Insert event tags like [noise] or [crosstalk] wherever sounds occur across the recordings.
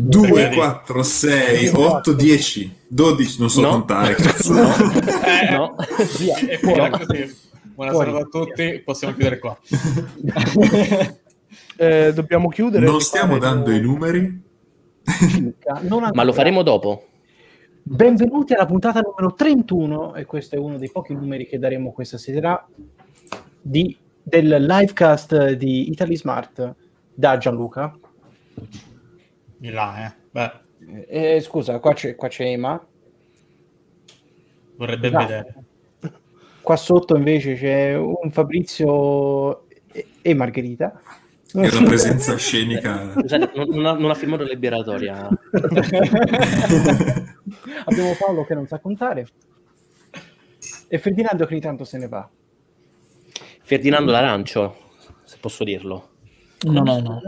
2, 4, 6, 8, 10, 12, non so No. contare. [laughs] cazzo. No. Eh, No. Via, e poi così. Buonasera Fuori. a tutti, possiamo chiudere qua. [laughs] Eh, dobbiamo chiudere. Non stiamo dando no? i numeri. Ma lo faremo dopo. Benvenuti alla puntata numero 31 e questo è uno dei pochi numeri che daremo questa sera di, del livecast di Italy Smart da Gianluca. Di là, eh. Beh, Eh, scusa, qua c'è, qua c'è Ema, vorrebbe Esatto. vedere. qua sotto invece c'è un Fabrizio e, e Margherita. Era presenza scenica. Scusate, non, non ha, firmato la liberatoria. [laughs] [laughs] Abbiamo Paolo che non sa contare e Ferdinando che ogni tanto se ne va. Ferdinando l'Arancio, se posso dirlo. No, no, no.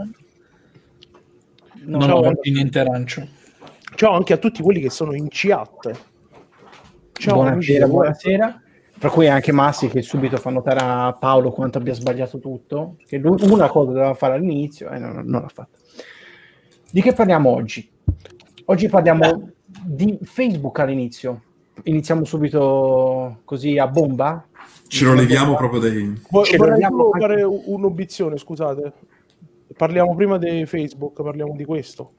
No, non no, niente arancio. Ciao anche a tutti quelli che sono in chat. Ciao, buonasera, amici. buonasera. Fra cui anche Massi che subito fa notare a Paolo quanto abbia sbagliato tutto. Che lui una cosa doveva fare all'inizio e non, non l'ha fatta. Di che parliamo oggi? Oggi parliamo di Facebook all'inizio. Iniziamo subito così a bomba. Ce lo leviamo proprio dai... Vo- vorrei anche- fare u- un'obiezione, scusate. Parliamo prima di Facebook, parliamo di questo.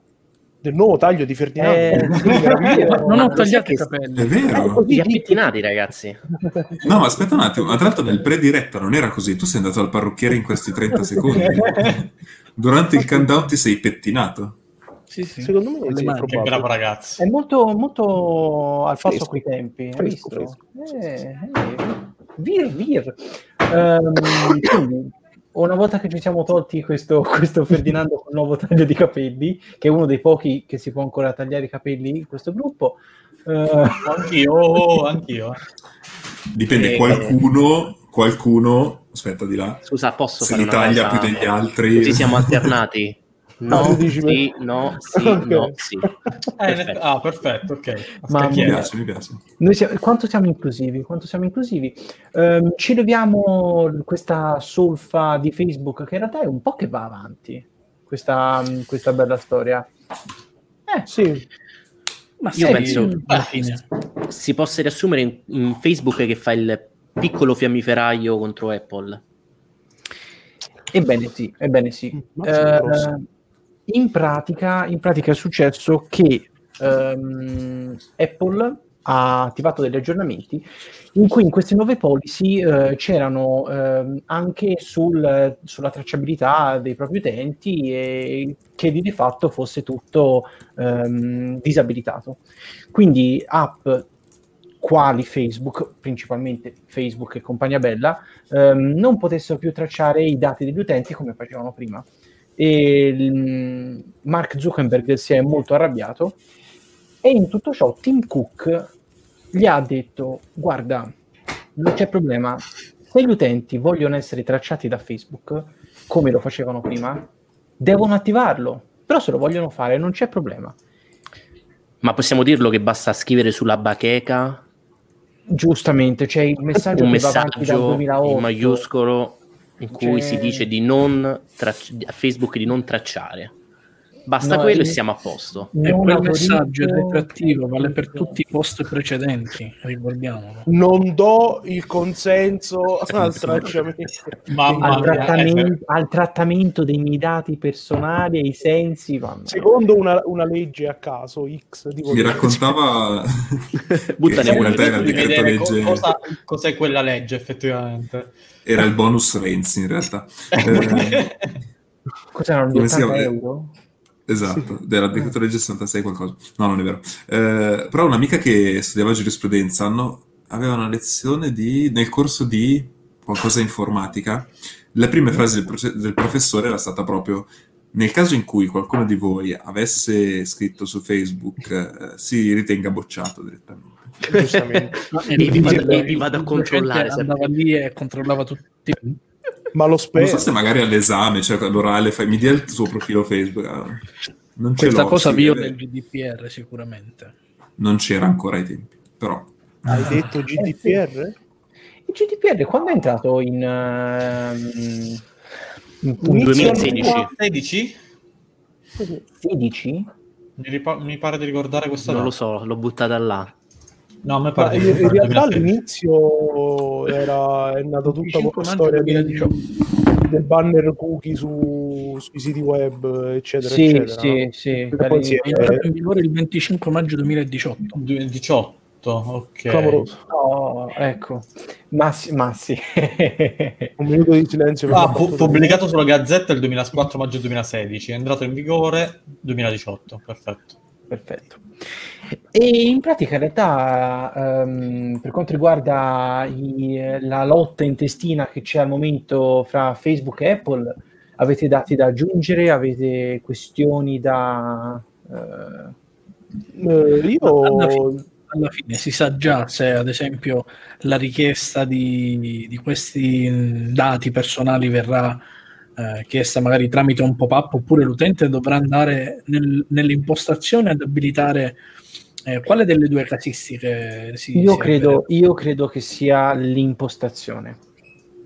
Del nuovo taglio di Ferdinando. Eh, sì. Non ho tagliato i capelli. È vero? così Gli appettinati, ragazzi. No, ma aspetta un attimo. Ma tra l'altro nel pre-diretta non era così. Tu sei andato al parrucchiere in questi 30 [laughs] secondi. Durante il countdown ti sei pettinato. Sì, sì. Secondo me sì, è bravo ragazzo. È molto, molto al passo coi tempi. Fresco, visto? fresco. Eh, eh, vir, vir. Ehm, [clears throat] quindi, una volta che ci siamo tolti questo, [laughs] questo Ferdinando con il nuovo taglio di capelli, che è uno dei pochi che si può ancora tagliare i capelli in questo gruppo, eh, Anch'io, anch'io. Dipende, Eh, qualcuno, qualcuno, aspetta di là, Scusa, posso se fare li una taglia cosa? più degli altri. Così siamo alternati. [laughs] No, dici sì, no, sì, [laughs] Ok. no, sì. Eh, Perfetto. ah, perfetto, ok. Ma- Mi piace, mi piace. noi siamo- quanto siamo inclusivi? Quanto siamo inclusivi? Ehm, ci leviamo questa solfa di Facebook che in realtà è un po' che va avanti, questa, questa bella storia. Eh, Sì, Ma Io sì, penso- fine. Si possa riassumere in, in Facebook che fa il piccolo fiammiferaio contro Apple. Ebbene sì, ebbene sì. Eh. In, pratica, in pratica è successo che ehm, Apple ha attivato degli aggiornamenti in cui in queste nuove policy eh, c'erano ehm, anche sul- sulla tracciabilità dei propri utenti e che di fatto fosse tutto ehm, disabilitato. Quindi app quali Facebook, principalmente Facebook e compagnia bella, ehm, non potessero più tracciare i dati degli utenti come facevano prima. E il- Mark Zuckerberg si è molto arrabbiato e in tutto ciò Tim Cook gli ha detto guarda, non c'è problema, se gli utenti vogliono essere tracciati da Facebook come lo facevano prima, devono attivarlo, però se lo vogliono fare non c'è problema. Ma possiamo dirlo che basta scrivere sulla bacheca Giustamente, c'è il messaggio un che va avanti dal messaggio 2008. in maiuscolo in cui C'è- si dice di non trac- a Facebook di non tracciare. Basta No, quello e il- siamo a posto. E non quel messaggio retroattivo, vale per tutti i post precedenti, ricordiamolo. non do il consenso [laughs] al tracciamento. Mamma al, trattamento, eh, al trattamento dei miei dati personali e i sensi vanno. Secondo una, una legge a caso X, dico Mi raccontava [laughs] Buttane [laughs] in realtà era il di decreto legge, cosa, cos'è quella legge effettivamente. era il bonus Renzi in realtà. Eh, Come si 80 chiama? euro? Esatto, il decreto legge 66 qualcosa. No, non è vero. Eh, però un'amica che studiava giurisprudenza hanno- aveva una lezione di, nel corso di qualcosa informatica. La prima frase del, proce- del professore era stata proprio nel caso in cui qualcuno di voi avesse scritto su Facebook eh, si ritenga bocciato direttamente. giustamente. E vi vado- vi vado a controllare. Andava lì e controllava tutti. Ma lo Non spero. so se magari all'esame, cioè all'orale, fai, mi dia il suo profilo Facebook. ah, Non ce Questa l'ho, cosa viola il GDPR sicuramente. Non c'era ancora ai tempi, però Hai detto GDPR? Il GDPR quando è entrato in, Un Inizio 2016. anni 16? 16? Mi, ripa- mi pare di ricordare questa Non lo data. so, l'ho buttata là. No, a me Ma pare in, di in realtà 2016. all'inizio era, è nata tutta 25 questa maggio storia di- 2018. del banner cookie su, sui siti web, eccetera, Sì, eccetera. sì, no? sì. Poi si è- È entrato in vigore il 25 maggio 2018. 18, ok. Clamoroso. Oh, ecco. Ma sì, ma sì. Un minuto di silenzio. Ah, pu- pubblicato sulla Gazzetta il 24 maggio 2016, è entrato in vigore 2018, perfetto. Perfetto. E in pratica, in realtà, ehm, per quanto riguarda i- la lotta intestina che c'è al momento fra Facebook e Apple, avete dati da aggiungere? Avete questioni da... eh, Eh, io Alla fine, alla fine si sa già se, ad esempio, la richiesta di, di questi dati personali verrà eh, chiesta magari tramite un pop-up oppure l'utente dovrà andare nel- nell'impostazione ad abilitare eh, quale delle due casistiche si Io si credo, io credo che sia l'impostazione.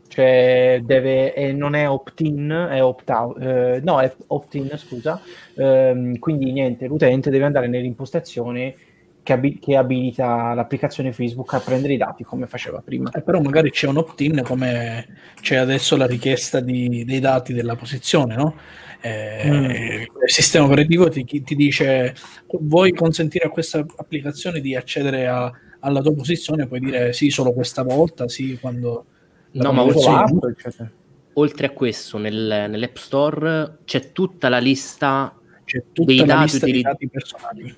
Cioè, deve, eh, non è opt-in, è opt-out. eh, no, è opt-in, scusa. Ehm, quindi niente, l'utente deve andare nell'impostazione che, abi- che abilita l'applicazione Facebook a prendere i dati come faceva prima. Eh, però magari c'è un opt-in come c'è adesso la richiesta di- dei dati della posizione, no? Eh, Mm. Il sistema operativo ti, ti dice vuoi consentire a questa applicazione di accedere a- alla tua posizione, puoi dire sì solo questa volta, sì quando... No, ma oltre-. Oltre a questo, nel- nell'App Store c'è tutta la lista. c'è tutta dei la dati lista di utili- dati personali.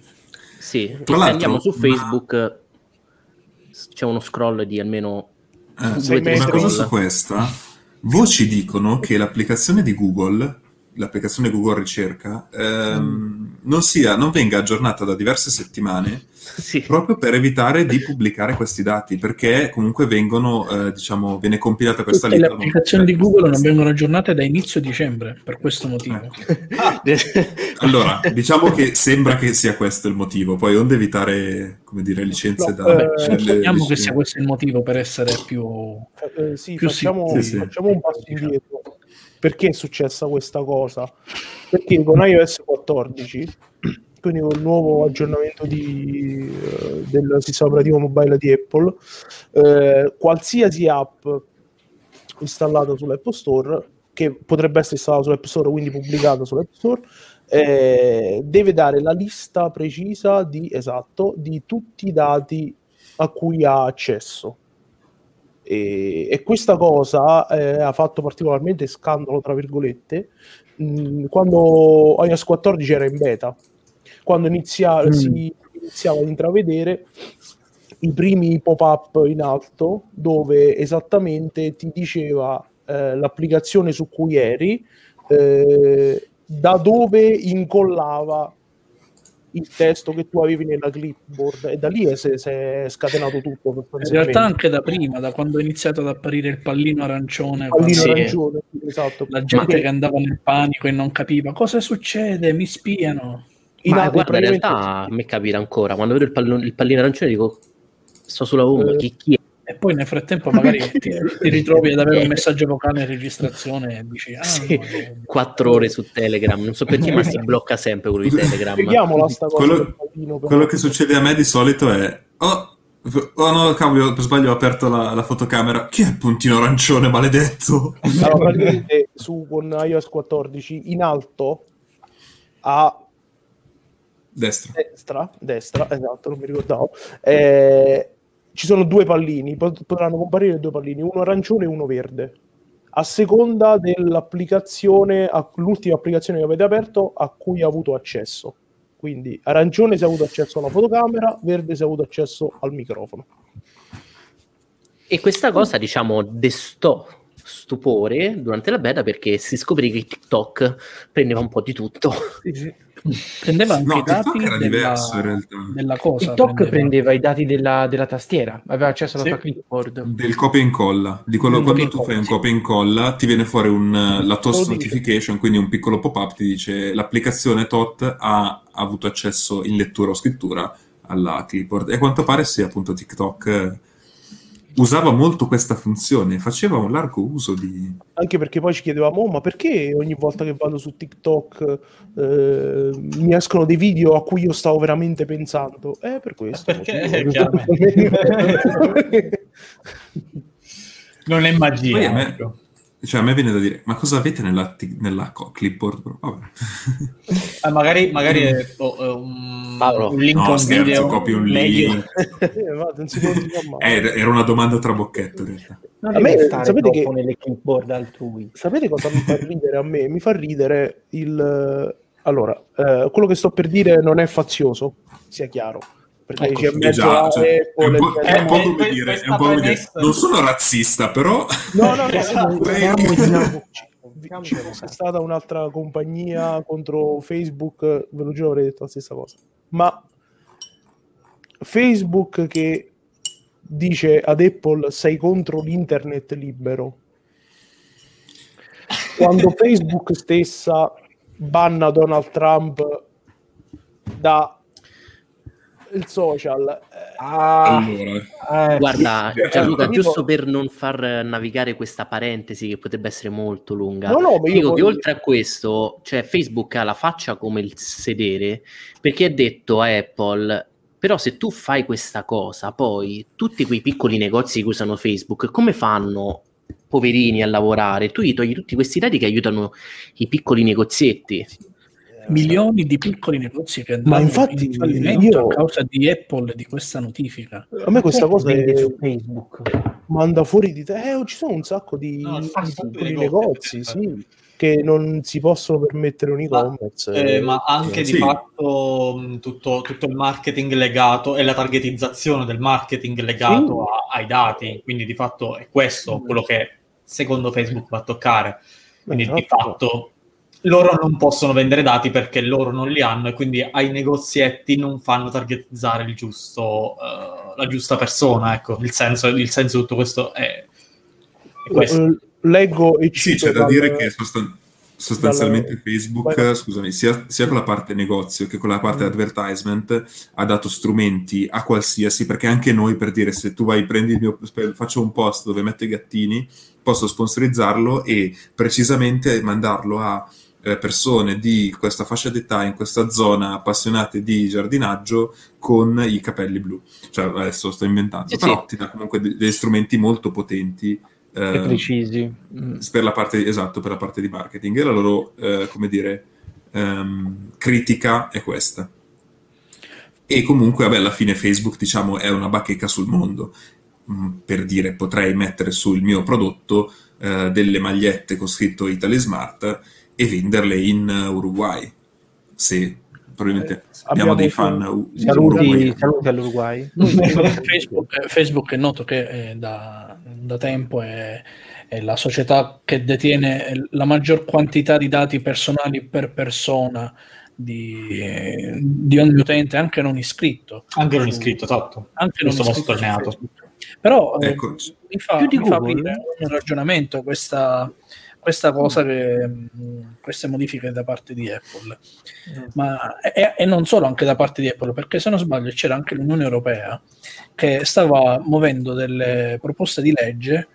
Sì, Tra se l'altro, andiamo su ma- Facebook c'è uno scroll di almeno Eh, due. Una cosa su questa, voci dicono che l'applicazione di Google, l'applicazione Google Ricerca, ehm, non, sia, non venga aggiornata da diverse settimane [laughs] Sì. proprio per evitare di pubblicare questi dati, perché comunque vengono, eh, diciamo, viene compilata questa Tutte le lista. applicazioni di Google non vengono aggiornate da inizio dicembre, per questo motivo. Allora, diciamo che sembra che sia questo il motivo, poi onde evitare, come dire, licenze No, da... eh, che sia questo il motivo per essere più... Eh, sì, Più facciamo, sì, sì. facciamo un passo indietro. Perché è successa questa cosa? Perché con iOS 14, quindi con il nuovo aggiornamento di, eh, del sistema operativo mobile di Apple, eh, qualsiasi app installata sull'App Store, che potrebbe essere installata sull'App Store, quindi pubblicata sull'App Store, eh, deve dare la lista precisa di, esatto, di tutti i dati a cui ha accesso. E, e questa cosa eh, ha fatto particolarmente scandalo, tra virgolette, mh, quando iOS 14 era in beta, quando inizia- Mm. si iniziava ad intravedere i primi pop-up in alto dove esattamente ti diceva eh, l'applicazione su cui eri, eh, da dove incollava il testo che tu avevi nella clipboard e da lì è- si è scatenato tutto. In realtà anche da prima, da quando è iniziato ad apparire il pallino arancione, Pallino quando arancione, esatto. la gente Perché che andava nel panico e non capiva cosa succede, mi spiano. In Ma guarda, in realtà a me capita ancora. Quando vedo il, pallone- il pallino arancione dico sto sulla home, Eh. chi, chi è? E poi nel frattempo magari [laughs] ti, ti ritrovi ad avere un messaggio vocale in registrazione e dici, ah, Sì, no, quattro ore su Telegram. Non so perché, ma si [laughs] blocca sempre quello di Telegram. Spieghiamola sta cosa Quello- pallino. Quello che succede a me di solito è... Oh, oh no, cavolo, per sbaglio ho aperto la, la fotocamera. Chi è il puntino arancione, maledetto? Allora, praticamente su, con iOS 14 in alto a Destra. destra, destra, esatto, non mi ricordavo, eh, ci sono due pallini, pot- potranno comparire due pallini, uno arancione e uno verde, a seconda dell'applicazione, a- l'ultima applicazione che avete aperto a cui ha avuto accesso. Quindi arancione se ha avuto accesso alla fotocamera, verde se ha avuto accesso al microfono. E questa cosa, diciamo, destò stupore durante la beta perché si scoprì che TikTok prendeva un po' di tutto. Prendeva anche No, i dati TikTok era della, diverso in realtà. della cosa. TikTok prendeva i dati della, della tastiera, aveva accesso alla Sì. tua clipboard. Del copia e incolla. Di quello, Del quando tu fai un copia e incolla, ti viene fuori un, eh, la dice. notification, quindi un piccolo pop-up ti dice l'applicazione TOT ha avuto accesso in lettura o scrittura alla clipboard. E a quanto pare sia appunto TikTok. Eh, usava molto questa funzione, faceva un largo uso di... Anche perché poi ci chiedevamo, "Oh, ma perché ogni volta che vado su TikTok eh, mi escono dei video a cui io stavo veramente pensando? Eh, per questo. Perché, [laughs] motivo. [laughs] Non è magia. Poi a me-. Cioè, a me viene da dire, ma cosa avete nella, nella co- clipboard? Vabbè. Eh, magari magari è oh, eh, un, Paolo. un link a No, un scherzo, video copi un meglio. link. [laughs] [laughs] Eh, era una domanda trabocchetto, in realtà. Non A me, sapete che- nelle clipboard altrui. Sapete cosa mi fa ridere a me? Mi fa ridere il... Allora, eh, quello che sto per dire non è fazioso, sia chiaro. Perché Ecco, c'è in Eh mezzo già, a cioè, è Apple, un po', è un po' come dire, è un po' come dire, non sono razzista, però... No, no, [laughs] no, Esatto. in- no. [laughs] Ci fosse stata un'altra compagnia contro Facebook, ve lo giuro avrei detto la stessa cosa. Ma Facebook che dice ad Apple sei contro l'internet libero, quando [laughs] Facebook stessa banna Donald Trump da il social, eh, Ah, Allora, eh, Guarda, sì, Gianluca, giusto per non far navigare questa parentesi che potrebbe essere molto lunga, No, no, ma io dico che voglio- oltre a questo, cioè Facebook ha la faccia come il sedere, perché ha detto a Apple, però se tu fai questa cosa, poi tutti quei piccoli negozi che usano Facebook, come fanno poverini a lavorare? Tu gli togli tutti questi dati che aiutano i piccoli negozietti. Milioni di piccoli negozi che Ma andranno infatti in fallimento io- a causa di Apple di questa notifica. a me questa cosa è- su Facebook. manda fuori di te. Eh, ci sono un sacco di, No, di sì, sì, piccoli sì, negozi, sì. sì, che non si possono permettere un e-commerce. Eh, ma anche Sì. di fatto mh, tutto, tutto il marketing legato e la targetizzazione del marketing legato a- ai dati, quindi di fatto è questo quello che secondo Facebook va a toccare. Quindi di Esatto. fatto loro non possono vendere dati perché loro non li hanno e quindi ai negozietti non fanno targetizzare il giusto, eh, la giusta persona. Ecco, il senso, il senso di tutto questo è, è questo. Eh, Leggo e Sì, cito c'è da dire che sostan- sostanzialmente dal- Facebook, Vai. scusami, sia, sia con la parte negozio che con la parte Mm. advertisement ha dato strumenti a qualsiasi, perché anche noi per dire se tu vai, prendi il mio, faccio un post dove metto i gattini, posso sponsorizzarlo e precisamente mandarlo a persone di questa fascia d'età in questa zona appassionate di giardinaggio con i capelli blu. Cioè, adesso sto inventando, Sì, però sì. ti dà comunque de- degli strumenti molto potenti. E eh, precisi. Mm. per la parte esatto per la parte di marketing e la loro eh, come dire ehm, critica è questa e comunque vabbè alla fine Facebook diciamo è una bacheca sul mondo Mm, per dire potrei mettere sul mio prodotto eh, delle magliette con scritto Italy Smart e venderle in eh, Uruguay se probabilmente abbiamo, abbiamo dei fan u- Saluti, saluti all'Uruguay. Facebook, eh, Facebook è noto che è da, da tempo è, è la società che detiene la maggior quantità di dati personali per persona di, eh, di ogni utente, anche non iscritto. Anche non iscritto, esatto. Anche non Questo iscritto sottolineato. Facebook. Però eh, Ecco, mi fa, Più di mi fa un ragionamento questa, questa cosa che mh, queste modifiche da parte di Apple. Ma e, e non solo anche da parte di Apple perché se non sbaglio c'era anche l'Unione Europea che stava muovendo delle proposte di legge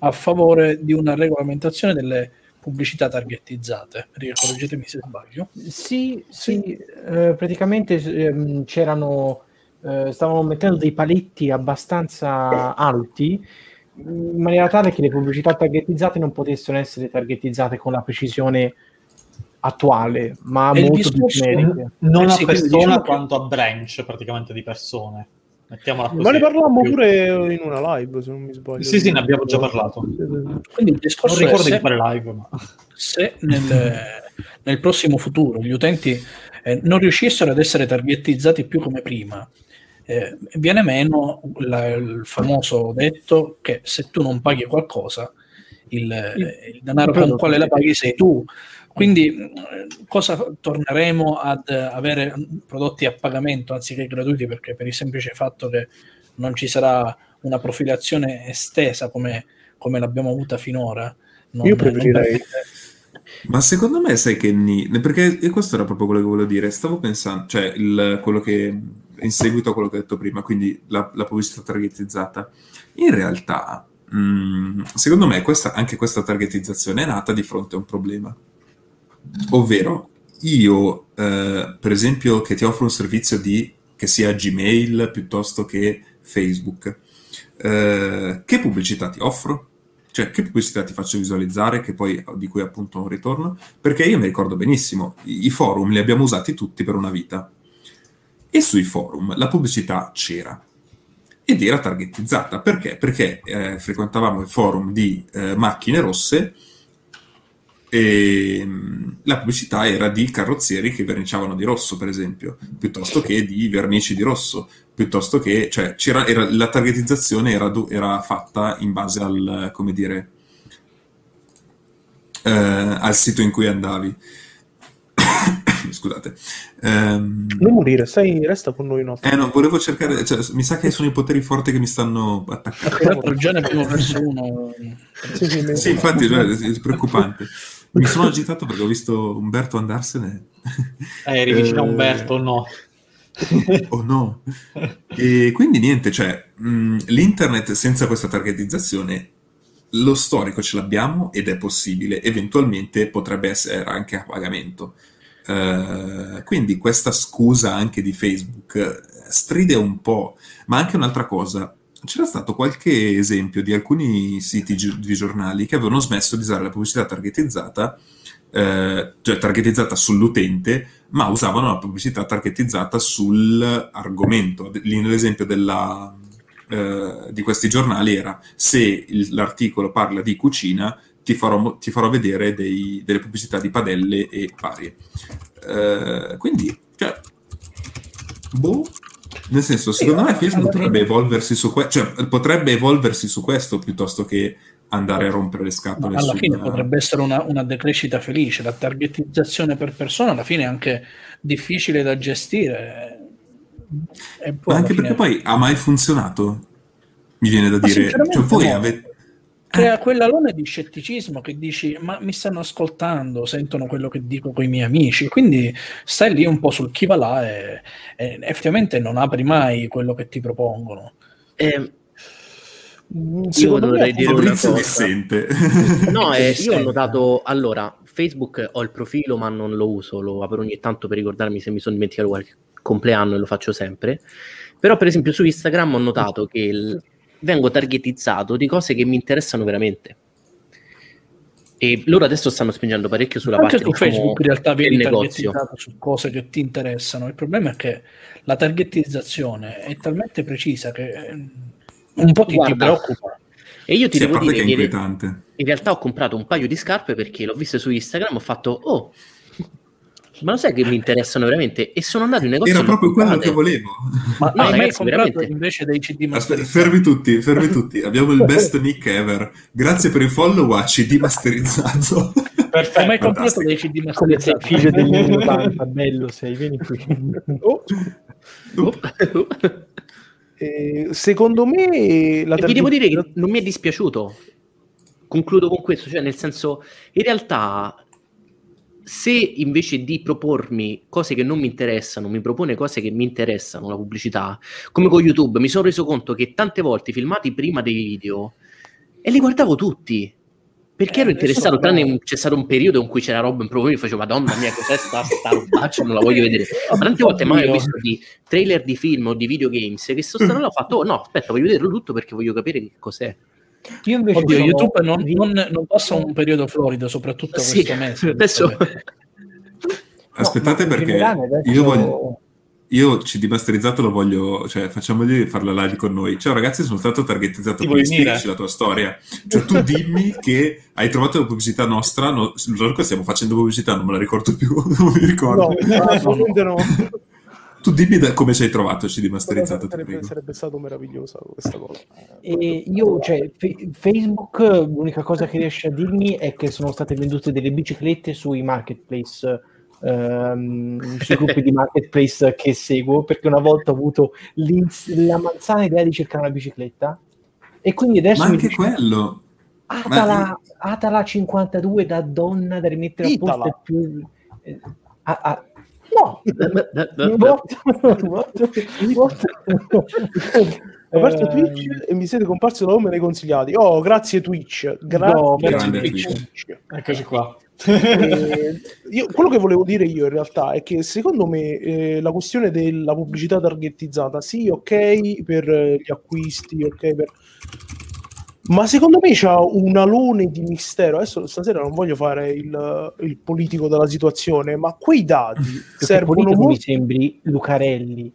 a favore di una regolamentazione delle pubblicità targetizzate. Correggetemi se sbaglio. Sì, sì, eh, praticamente ehm, c'erano, eh, stavano mettendo dei paletti abbastanza alti in maniera tale che le pubblicità targetizzate non potessero essere targetizzate con la precisione attuale, ma E molto più generiche. Non Eh a persona diciamo che- quanto a branch praticamente di persone. Mettiamola così. Ma ne parlavamo pure in una live, se non mi sbaglio. Sì, sì, ne abbiamo già parlato. quindi il Non discorso è ricordo se- di fare live, ma... se nel, nel prossimo futuro gli utenti eh, non riuscissero ad essere targetizzati più come prima, eh, viene meno la- il famoso detto che se tu non paghi qualcosa, il, il denaro con prodotto. quale la paghi sei tu. Quindi eh, cosa torneremo ad avere prodotti a pagamento anziché gratuiti? Perché per il semplice fatto che non ci sarà una profilazione estesa come, come l'abbiamo avuta finora. non- Io preferirei- Ma secondo me sai che ni... perché e questo era proprio quello che volevo dire. Stavo pensando, cioè il- quello che in seguito a quello che ho detto prima, quindi la, la pubblicità targetizzata. In realtà, mh, secondo me, questa, anche questa targetizzazione è nata di fronte a un problema. Ovvero, io, eh, per esempio, che ti offro un servizio di, che sia Gmail piuttosto che Facebook, eh, che pubblicità ti offro? Cioè, che pubblicità ti faccio visualizzare, che poi, di cui appunto un ritorno? Perché io mi ricordo benissimo, i forum li abbiamo usati tutti per una vita. E sui forum la pubblicità c'era ed era targetizzata. Perché? Perché eh, frequentavamo il forum di eh, macchine rosse e mh, la pubblicità era di carrozzieri che verniciavano di rosso, per esempio, piuttosto che di vernici di rosso, piuttosto che, cioè, era, la targetizzazione era, era, fatta in base al, come dire, eh, al sito in cui andavi. [coughs] Scusate. Um, non morire, stai, resta con noi no. Eh no, volevo cercare, cioè, mi sa che sono i poteri forti che mi stanno attaccando. già ne abbiamo perso uno. sì, sì, sì infatti cioè, è preoccupante. Mi sono agitato perché ho visto Umberto andarsene. Eh, eri vicino a Umberto, no? oh no. E quindi niente, cioè, mh, l'internet senza questa targetizzazione, lo storico ce l'abbiamo ed è possibile, eventualmente potrebbe essere anche a pagamento. Uh, quindi questa scusa anche di Facebook stride un po', ma anche un'altra cosa. C'era stato qualche esempio di alcuni siti gi- di giornali che avevano smesso di usare la pubblicità targetizzata eh, cioè targetizzata sull'utente, ma usavano la pubblicità targetizzata sull'argomento. L'esempio della, eh, di questi giornali era se l'articolo parla di cucina, ti farò, ti farò vedere dei, delle pubblicità di padelle e varie. Eh, quindi, cioè, boh, nel senso, secondo me Facebook potrebbe evolversi su questo, cioè potrebbe evolversi su questo piuttosto che andare a rompere le scatole. Ma alla fine potrebbe essere una, una, decrescita felice, la targetizzazione per persona alla fine è anche difficile da gestire. Ma anche perché poi ha mai funzionato? Mi viene da Ma dire, cioè, voi avete crea quell'alone di scetticismo che dici ma mi stanno ascoltando, sentono quello che dico con i miei amici, quindi stai lì un po' sul chi va là e, e effettivamente non apri mai quello che ti propongono. Eh, io vorrei dire una cosa. dissente. No, [laughs] eh, io ho notato, allora, Facebook ho il profilo ma non lo uso, lo apro ogni tanto per ricordarmi se mi sono dimenticato qualche compleanno e lo faccio sempre. Però per esempio su Instagram ho notato che il, vengo targetizzato di cose che mi interessano veramente. E loro adesso stanno spingendo parecchio sulla Anche parte su diciamo, Facebook in realtà vieni negozio. targetizzato su cose che ti interessano. Il problema è che la targetizzazione è talmente precisa che eh, un po' ti, ti preoccupa. E io ti sì, devo dire che in realtà ho comprato un paio di scarpe perché l'ho viste su Instagram, ho fatto, oh, ma lo sai che mi interessano veramente? E sono andato in negozio. Era proprio quello che volevo. Ma no, hai mai comprato veramente? invece dei CD masterizzati? fermi tutti, fermi tutti. [laughs] Abbiamo il best nick ever. Grazie per il follow a CD masterizzato. Perfetto. Hai mai comprato dei CD masterizzati? Sei figlio degli anni 80, bello sei, vieni qui. [laughs] Oh. Oh. Eh, secondo me la e vi devo dire che non mi è dispiaciuto concludo con questo cioè nel senso in realtà se invece di propormi cose che non mi interessano, mi propone cose che mi interessano, la pubblicità, come con YouTube, mi sono reso conto che tante volte filmati prima dei video e li guardavo tutti. Perché eh, ero interessato, tranne un, c'è stato un periodo in cui c'era roba in proprio e facevo Madonna mia, cos'è sta, sta robaccia, non la voglio vedere. Ma tante volte mai ho visto di trailer di film o di videogames che sono stato là ho fatto, oh no, aspetta, voglio vederlo tutto perché voglio capire che cos'è. Io invece Oddio, sono... YouTube non, non, non, passa un periodo florido, soprattutto sì, questo mese. [laughs] Adesso... Aspettate no, perché adesso... io voglio... Io CD masterizzato lo voglio, cioè facciamogli fare la live con noi. Ciao ragazzi, sono stato targetizzato per spiegaci la tua storia. Cioè tu dimmi che hai trovato la pubblicità nostra, no, stiamo facendo pubblicità, non me la ricordo più, [laughs] non mi ricordo. No, no, no. Tu dimmi da, come ci hai trovato CD masterizzato. Sarebbe, sarebbe stato meravigliosa questa cosa. E io, cioè, Facebook, l'unica cosa che riesce a dirmi è che sono state vendute delle biciclette sui marketplace. Um, sui gruppi di marketplace che seguo perché una volta ho avuto la manzana idea di cercare una bicicletta e quindi adesso ma anche dice, quello Atala, ma... Atala 52 da donna da rimettere a posto più eh, a, a, No, What? What? What? Ho aperto Eh, Twitch e mi siete comparsi da nome nei consigliati. Oh, grazie Twitch. Grazie No, grande Twitch. Twitch. Eccoci qua. Eh, io- quello che volevo dire io in realtà è che secondo me eh, la questione della pubblicità targetizzata, sì, ok per eh, gli acquisti, ok per... Ma secondo me c'ha un alone di mistero. Adesso stasera non voglio fare il, il politico della situazione, ma quei dati servono politico mi molto. sembri Lucarelli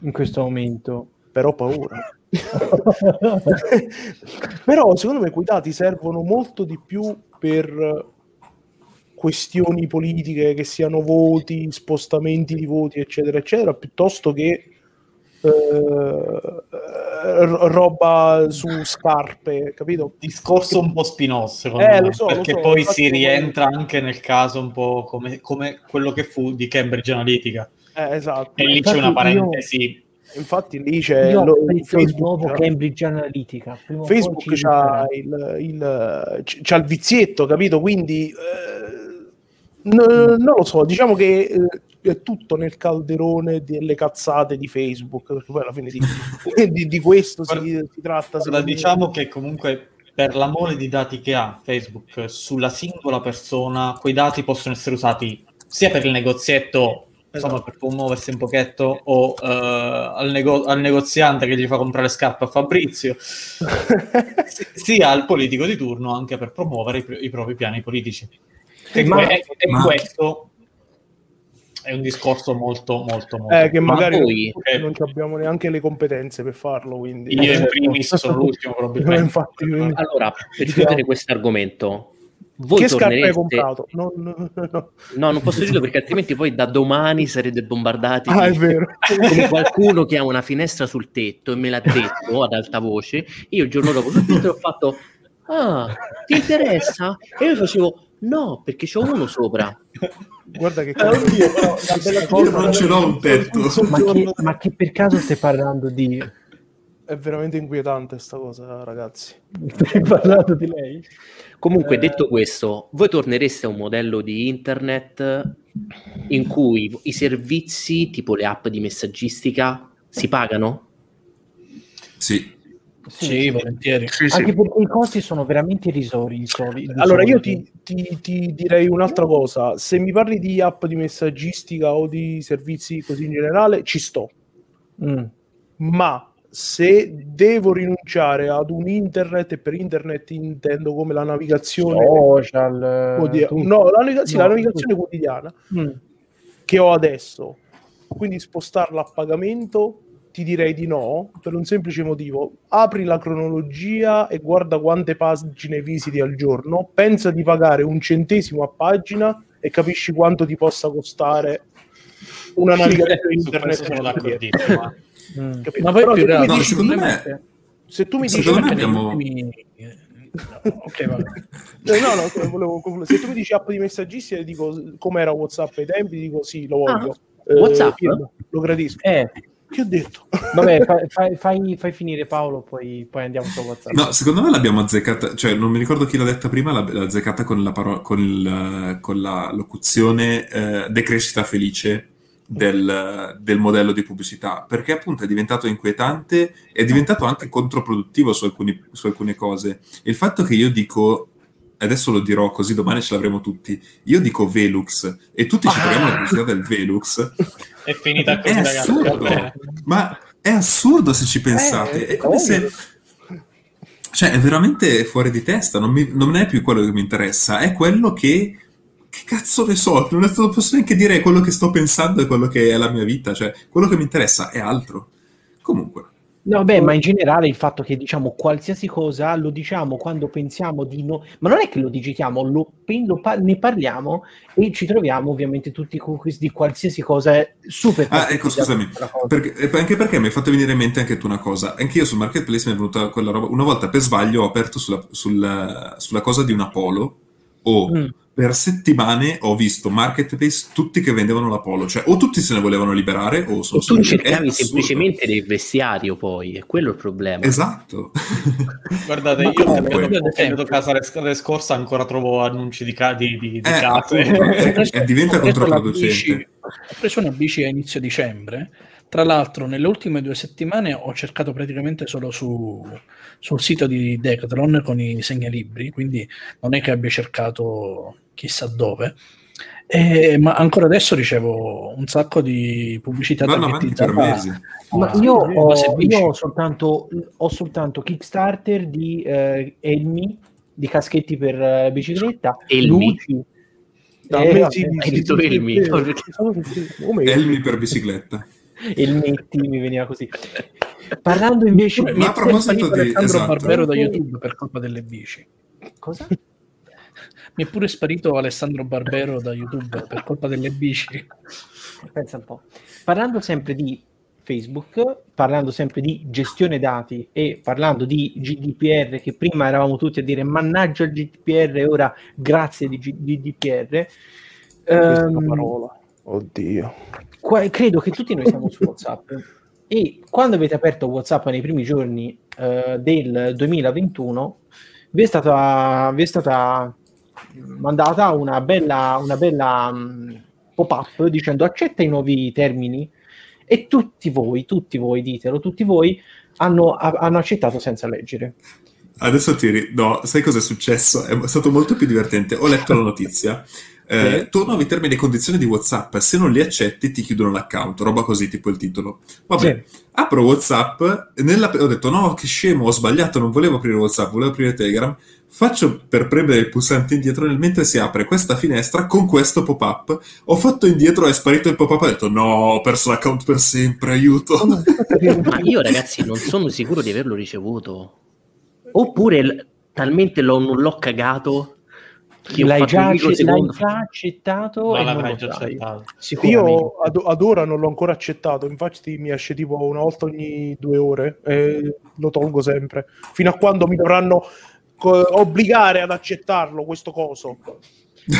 in questo momento. Però ho paura. [laughs] Però secondo me quei dati servono molto di più per questioni politiche, che siano voti, spostamenti di voti, eccetera, eccetera, piuttosto che eh, ro- roba su scarpe, capito? Discorso un po' spinoso, secondo Eh, me, lo so, lo perché so, poi si rientra anche nel caso un po' come, come quello che fu di Cambridge Analytica. Eh, esatto. E lì Infatti c'è una io- parentesi. Infatti lì c'è Io lo- il nuovo Cambridge Analytica. Prima Facebook c'ha il, il- c'ha il vizietto, capito? Quindi eh, n- non lo so, diciamo che eh, è tutto nel calderone delle cazzate di Facebook, perché poi alla fine di, [laughs] di- di questo si, si tratta. Guarda, secondo me. diciamo che comunque per l'amore di dati che ha Facebook sulla singola persona, quei dati possono essere usati sia per il negozietto, insomma, Esatto. per promuoversi un pochetto, o eh, al, nego- al negoziante che gli fa comprare scarpe a Fabrizio, si- [laughs] sia al politico di turno anche per promuovere i, i propri piani politici. E, Ma- e ma- questo è un discorso molto, molto, molto... Eh, che Ma magari voi- non, non abbiamo neanche le competenze per farlo, quindi... Io in Eh, primis sono [laughs] l'ultimo, probabilmente. Infatti, quindi- Allora, per chiudere questo argomento, voi che scarpe hai comprato? No, no, no. No, non posso dirlo perché altrimenti poi da domani sarete bombardati Ah, è vero. come qualcuno che ha una finestra sul tetto e me l'ha detto ad alta voce. Io il giorno dopo sul Twitter ho fatto Ah, ti interessa? E io facevo no, perché c'ho uno sopra. [laughs] Guarda che Eh, oddio, però, bella Io cosa non ce l'ho un tetto. Ma che, ma che per caso stai parlando di... è veramente inquietante sta cosa, ragazzi. Stai parlando di lei? Comunque, Eh. detto questo, voi tornereste a un modello di internet in cui i servizi, tipo le app di messaggistica, si pagano? Sì. Sì, volentieri. Anche perché i costi sono veramente irrisori. Allora, io ti, ti- ti direi un'altra cosa. Se mi parli di app di messaggistica o di servizi così in generale, ci sto. Mm. Ma se devo rinunciare ad un internet, e per internet intendo come la navigazione Social... quotidiana- no, la, naviga- sì, la No, navigazione quotidiana Mm. che ho adesso, quindi spostarla a pagamento, ti direi di no, per un semplice motivo. Apri la cronologia e guarda quante pagine visiti al giorno, pensa di pagare un centesimo a pagina e capisci quanto ti possa costare una navigazione internet. sono d'accordissimo. eh. Mm. Ma poi Però più se tu mi realtà, No, dici- secondo me- se tu mi dici me abbiamo- ultimi- Ok, va. Eh, no, no, volevo concludere. se tu mi dici app di messaggistica, dico com'era WhatsApp ai tempi, dico sì, lo voglio. Eh, WhatsApp? firmo, lo gradisco. Eh, Che ho detto? vabbè, fa- fai, fai- fai finire Paolo, poi, poi andiamo su WhatsApp. No, secondo me l'abbiamo azzeccata, cioè non mi ricordo chi l'ha detta prima, l'ha, l'ha azzeccata con la, paro- con il- con la locuzione eh, decrescita felice del, del modello di pubblicità, perché appunto è diventato inquietante, è diventato anche controproduttivo su, alcuni- su alcune cose. Il fatto che io dico, adesso lo dirò così domani ce l'avremo tutti, io dico Velux e tutti ci troviamo la pubblicità del Velux, È finita è così, ragazzi. va assurdo, bene. ma è assurdo se ci pensate, Eh, è come se... Cioè, è veramente fuori di testa, non, mi- non è più quello che mi interessa, è quello che... Che cazzo ne so, non è- non posso neanche dire quello che sto pensando e quello che è la mia vita, cioè, quello che mi interessa è altro. Comunque, No, beh, ma in generale il fatto che diciamo qualsiasi cosa lo diciamo quando pensiamo di no, ma non è che lo digitiamo, lo, lo pa- ne parliamo e ci troviamo ovviamente tutti con questi di qualsiasi cosa super. Ah, ecco, scusami, perché, anche perché mi hai fatto venire in mente anche tu una cosa. Anche io sul marketplace mi è venuta quella roba. Una volta per sbaglio ho aperto sulla, sulla- sulla cosa di una Polo. O Mm. Per settimane ho visto marketplace tutti che vendevano la Polo. Cioè, o tutti se ne volevano liberare, o sono tu cercavi semplicemente del vestiario poi, è quello il problema. Esatto. [laughs] Guardate, Ma io comunque- periodo esempio. casa l'estate scorsa ancora trovo annunci di, ca- di, di, di Eh, case. appunto, è- è- diventa controproducente. la pulisci- ho preso una bici a inizio dicembre. Tra l'altro, nelle ultime due settimane ho cercato praticamente solo su, sul sito di Decathlon con i segnalibri, quindi non è che abbia cercato chissà dove. Eh, ma ancora adesso ricevo un sacco di pubblicità mesi. Ma Ah, io, ho, io ho soltanto, ho soltanto Kickstarter di eh, elmi, di caschetti per eh, bicicletta, Elmi? luci. Eh, Elmi, no, perché- come Elmi per bicicletta. Elmetti, mi veniva così. Parlando invece... Mi Ma a proposito sparito di- Alessandro esatto. Barbero da YouTube per colpa delle bici. Cosa? Mi è pure sparito Alessandro Barbero da YouTube per colpa delle bici. Pensa un po'. Parlando sempre di Facebook, parlando sempre di gestione dati e parlando di GDPR, che prima eravamo tutti a dire mannaggia il GDPR e ora grazie di G- GDPR. questa ehm, parola. Oddio. Qua- credo che tutti noi siamo su WhatsApp [laughs] e quando avete aperto WhatsApp nei primi giorni eh, del 2021 vi è stata, vi è stata mandata una bella, una bella mh, pop-up dicendo accetta i nuovi termini e tutti voi, tutti voi, ditelo, tutti voi hanno, ha- hanno accettato senza leggere. Adesso ti ri- no, sai cosa è successo? È stato molto più divertente. Ho letto la notizia. [laughs] Eh, Sì. tu nuovi termini e condizioni di WhatsApp, se non li accetti ti chiudono l'account, roba così, tipo il titolo. Vabbè, apro WhatsApp, nella- ho detto no, che scemo, ho sbagliato, non volevo aprire WhatsApp, volevo aprire Telegram. Faccio per premere il pulsante indietro nel mentre si apre questa finestra con questo pop-up. Ho fatto indietro, è sparito il pop-up, ho detto no, ho perso l'account per sempre, aiuto. [laughs] Ma io, ragazzi, non sono sicuro di averlo ricevuto. Oppure l- talmente l'ho, non l'ho cagato che ho L'hai fatto già, acce- l'hai già accettato Ma non l'avrai lo già accettato. Io ad, ad ora non l'ho ancora accettato, infatti mi esce tipo una volta ogni due ore e lo tolgo sempre, fino a quando mi dovranno co- obbligare ad accettarlo questo coso.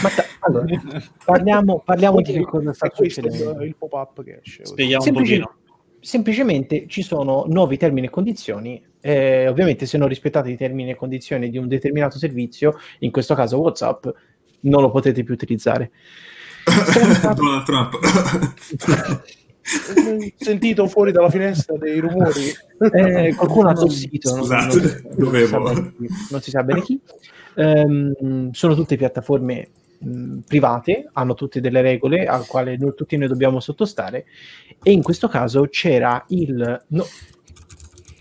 Ma ta- allora, [laughs] parliamo, parliamo di che cosa sta succedendo. il, pop-up che esce. Spieghiamo un pochino. semplicemente ci sono nuovi termini e condizioni. Eh, ovviamente, se non rispettate i termini e condizioni di un determinato servizio, in questo caso WhatsApp, non lo potete più utilizzare. [laughs] Donald Trump. [laughs] Sentito fuori dalla finestra dei rumori. Eh, qualcuno ha tossito, non- Scusate, non- non dovevo. si sa bene chi- non si sa bene chi. Ehm, sono tutte piattaforme mh, private, hanno tutte delle regole al quale noi, tutti noi dobbiamo sottostare e in questo caso c'era il... No,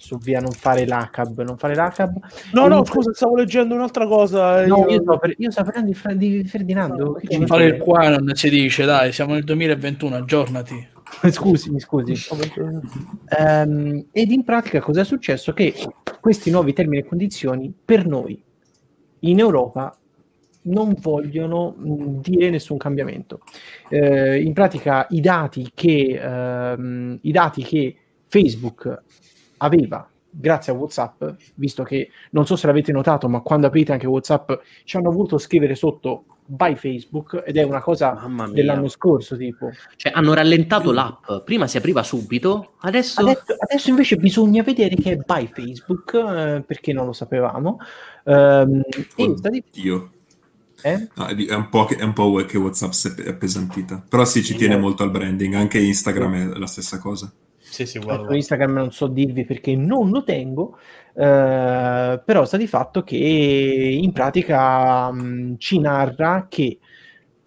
su via non fare l'ACAB, non fare l'ACAB. No, no, scusa, stavo leggendo un'altra cosa. No, io- io sto, per- io sto parlando di, Fra- di Ferdinando. No, che non Fare il frega? qua non si dice, dai, siamo nel 2021, aggiornati. [laughs] Scusi, mi scusi. Ehm, ed in pratica cosa è successo? Che questi nuovi termini e condizioni per noi in Europa non vogliono mh, dire nessun cambiamento. Eh, in pratica i dati che, ehm, i dati che Facebook aveva grazie a WhatsApp, visto che non so se l'avete notato, ma quando aprite anche WhatsApp ci hanno voluto scrivere sotto by Facebook ed è una cosa dell'anno scorso tipo. Cioè, hanno rallentato l'app. Prima si apriva subito, adesso... Adesso, adesso invece bisogna vedere che è by Facebook, eh, perché non lo sapevamo. Ehm, e sta di- Oddio. eh? No, è di- è un po' che, è un po' che WhatsApp si è appesantita. Però sì, ci tiene molto al branding. Anche Instagram è la stessa cosa. Sì, sì, guarda. Instagram non so dirvi perché non lo tengo, eh, però sta di fatto che in pratica mh, ci narra che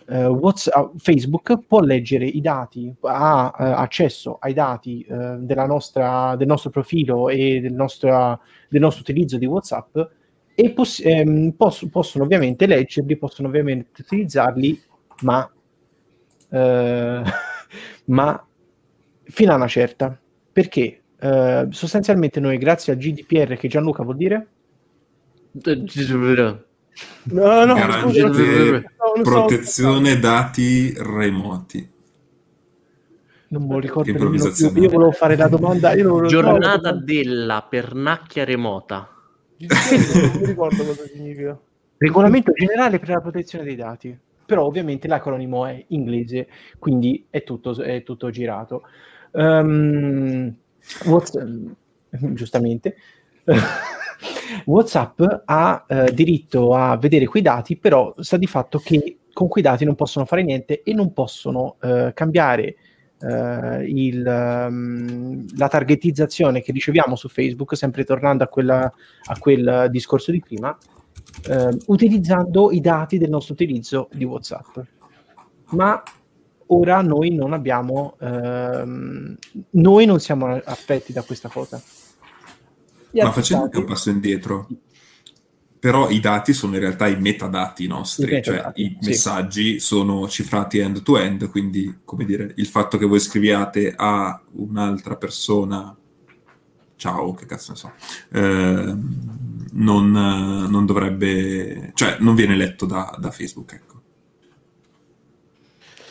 eh, WhatsApp, Facebook può leggere i dati, ha eh, accesso ai dati eh, della nostra, del nostro profilo e del nostro, del nostro utilizzo di WhatsApp e poss- ehm, poss- possono ovviamente leggerli, possono ovviamente utilizzarli, ma, eh, [laughs] ma fino a una certa. Perché eh, sostanzialmente noi, grazie al GDPR, che Gianluca vuol dire, No, no, scusa, no, protezione dati remoti. non me lo ricordo nemmeno più. Io volevo fare la domanda. Io volevo- Giornata della pernacchia remota. non mi ricordo cosa significa. regolamento generale per la protezione dei dati. Però ovviamente l'acronimo è inglese, quindi è tutto, è tutto girato. Ehm, Whats- giustamente. [laughs] WhatsApp ha eh, diritto a vedere quei dati, però sta di fatto che con quei dati non possono fare niente e non possono eh, cambiare eh, il, um, la targetizzazione che riceviamo su Facebook, sempre tornando a, quella, a quel discorso di prima, eh, utilizzando i dati del nostro utilizzo di WhatsApp. Ma ora noi non abbiamo, ehm, noi non siamo affetti da questa cosa. Ma facendo anche un passo indietro, però i dati sono in realtà i metadati nostri, I metadati, cioè i sì. messaggi sono cifrati end-to-end, quindi come dire, il fatto che voi scriviate a un'altra persona, ciao, che cazzo ne so, eh, non, non, dovrebbe, cioè non viene letto da, da Facebook, ecco.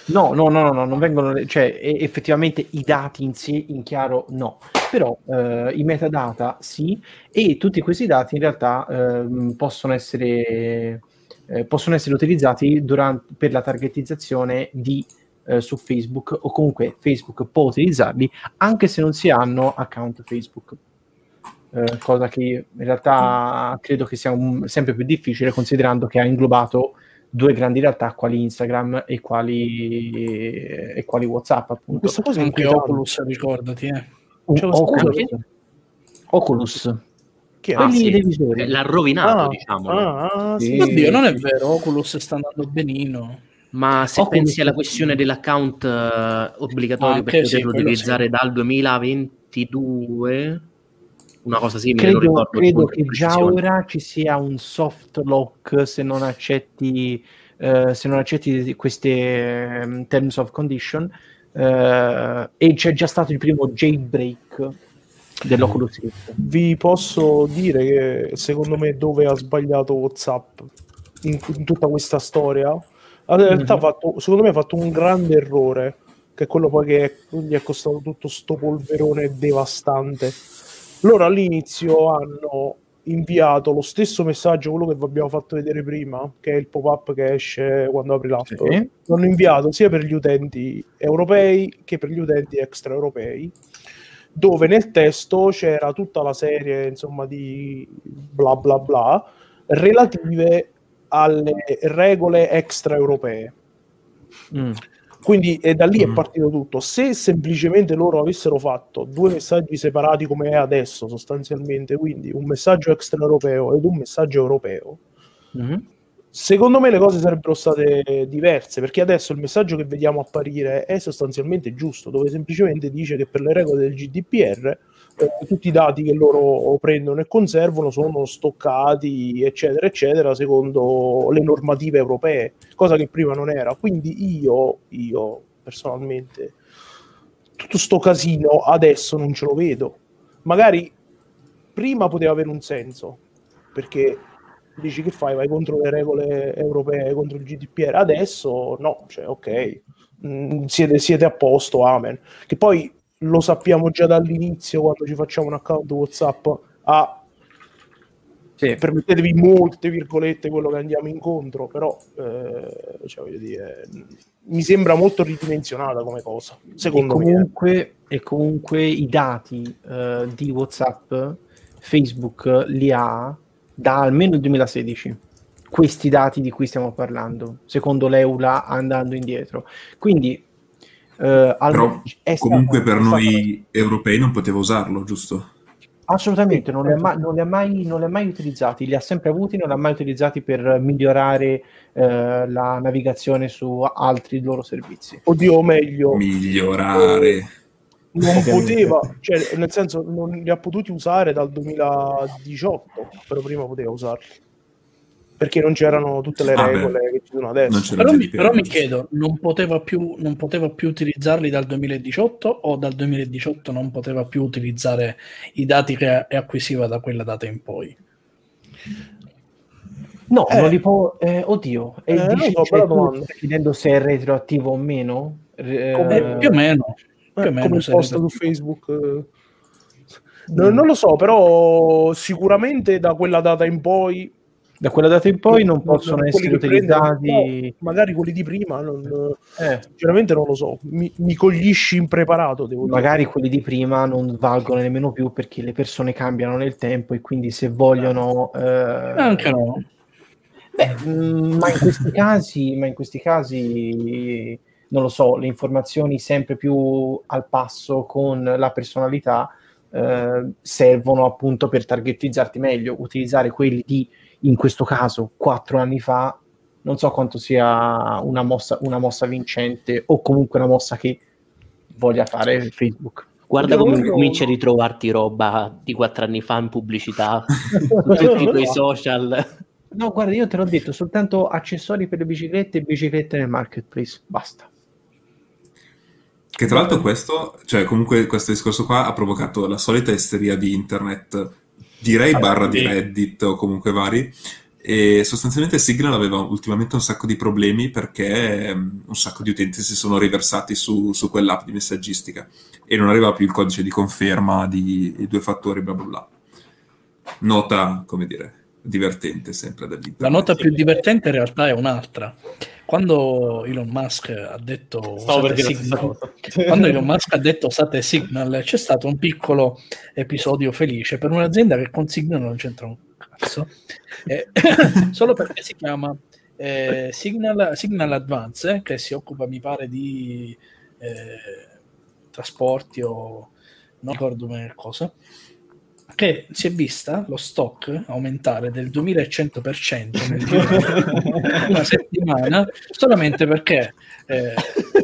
No, no, no, no, non vengono, cioè effettivamente i dati in sé in chiaro no, però eh, i metadata sì e tutti questi dati in realtà eh, possono, essere, eh, possono essere utilizzati durante, per la targetizzazione di, eh, su Facebook o comunque Facebook può utilizzarli anche se non si hanno account Facebook. Eh, cosa che in realtà credo che sia un, sempre più difficile considerando che ha inglobato due grandi realtà quali Instagram e quali, e quali WhatsApp appunto. Questa cosa anche Oculus, ricordati, eh. Cioè, Oculus. Oculus. Che ah, sì. Eh, l'ha rovinato, ah, diciamo. Ah, sì. Oddio, non è vero, Oculus sta andando benino. Ma se Oculus pensi alla questione dell'account uh, obbligatorio per poterlo sì, utilizzare sì. dal 2022, una cosa simile. Credo, credo che già ora ci sia un soft lock se non accetti, uh, se non accetti queste um, terms of condition uh, e c'è già stato il primo jailbreak dell'Oculus Rift. Vi posso dire che secondo me dove ha sbagliato WhatsApp in, in tutta questa storia, in realtà mm-hmm. fatto, secondo me ha fatto un grande errore, che è quello poi che gli è costato tutto sto polverone devastante loro all'inizio hanno inviato lo stesso messaggio, quello che vi abbiamo fatto vedere prima, che è il pop-up che esce quando apri l'app. Sì. L'hanno inviato sia per gli utenti europei che per gli utenti extraeuropei, dove nel testo c'era tutta la serie, insomma, di bla bla bla relative alle regole extraeuropee. Mm. Quindi e da lì mm. è partito tutto. Se semplicemente loro avessero fatto due messaggi separati come è adesso, sostanzialmente, quindi un messaggio extraeuropeo ed un messaggio europeo, mm-hmm. secondo me le cose sarebbero state diverse, perché adesso il messaggio che vediamo apparire è sostanzialmente giusto, dove semplicemente dice che per le regole del GDPR eh, tutti i dati che loro prendono e conservano sono stoccati, eccetera, eccetera, secondo le normative europee, cosa che prima non era. Quindi io, io personalmente, tutto sto casino adesso non ce lo vedo. Magari prima poteva avere un senso, perché dici che fai? Vai contro le regole europee, contro il GDPR. Adesso no, cioè ok, mm, siete, siete a posto, amen. Che poi lo sappiamo già dall'inizio quando ci facciamo un account WhatsApp a sì. permettetevi molte virgolette quello che andiamo incontro, però eh, cioè, dire, mi sembra molto ridimensionata come cosa. Secondo e comunque, me. E comunque i dati eh, di WhatsApp Facebook li ha da almeno il 2016 questi dati di cui stiamo parlando, secondo l'EULA andando indietro. Quindi Uh, Però comunque per noi stata... europei non poteva usarlo, giusto? Assolutamente, non li, mai, non, li mai, non li, ha mai, utilizzati, li ha sempre avuti, non li ha mai utilizzati per migliorare eh, la navigazione su altri loro servizi. Oddio, o meglio, migliorare. Non poteva, cioè, nel senso, non li ha potuti usare dal 2018, però prima poteva usarli perché non c'erano tutte le regole ah, che ci sono adesso. Però mi, però mi, chiedo, non poteva, più, non poteva, più, utilizzarli dal 2018 o dal 2018 non poteva più utilizzare i dati che acquisiva da quella data in poi? No, eh, non li può... Eh, oddio, e eh, dici, so, cioè, tu chiedendo se è retroattivo o meno? Eh, più o meno. Più o meno come posta su Facebook... Non, non lo so, però sicuramente da quella data in poi da quella data in poi non, non possono essere utilizzati. No, magari quelli di prima, non, eh. sinceramente non lo so. Mi, mi coglisci impreparato. Devo magari dire. quelli di prima non valgono nemmeno più perché le persone cambiano nel tempo e quindi se vogliono. Eh, Anche no. Beh, mm, ma in questi [laughs] casi, ma in questi casi, non lo so, le informazioni sempre più al passo con la personalità eh, servono appunto per targetizzarti meglio. Utilizzare quelli di, in questo caso, quattro anni fa, non so quanto sia una mossa, una mossa vincente o comunque una mossa che voglia fare Facebook. Guarda come voglio- cominci a ritrovarti roba di quattro anni fa in pubblicità, su [laughs] tutti i tuoi social. No, guarda, io te l'ho detto, soltanto accessori per le biciclette e biciclette nel marketplace, basta. Che tra l'altro questo, cioè comunque questo discorso qua ha provocato la solita isteria di internet, direi barra di. Reddit o comunque vari, e sostanzialmente Signal aveva ultimamente un sacco di problemi perché ehm, un sacco di utenti si sono riversati su, su quell'app di messaggistica e non arrivava più il codice di conferma di i due fattori, bla bla bla. Nota, come dire, divertente sempre. La nota più divertente in realtà è un'altra. Quando Elon Musk ha detto Stavo usate Signal, [laughs] quando Elon Musk ha detto usate Signal, c'è stato un piccolo episodio felice per un'azienda che con Signal non c'entra un cazzo, Eh, [laughs] solo perché si chiama eh, Signal, Signal Advance, eh, che si occupa, mi pare, di eh, trasporti o non ricordo bene cosa, che si è vista lo stock aumentare del 2100% nel [laughs] giro di una settimana solamente perché eh,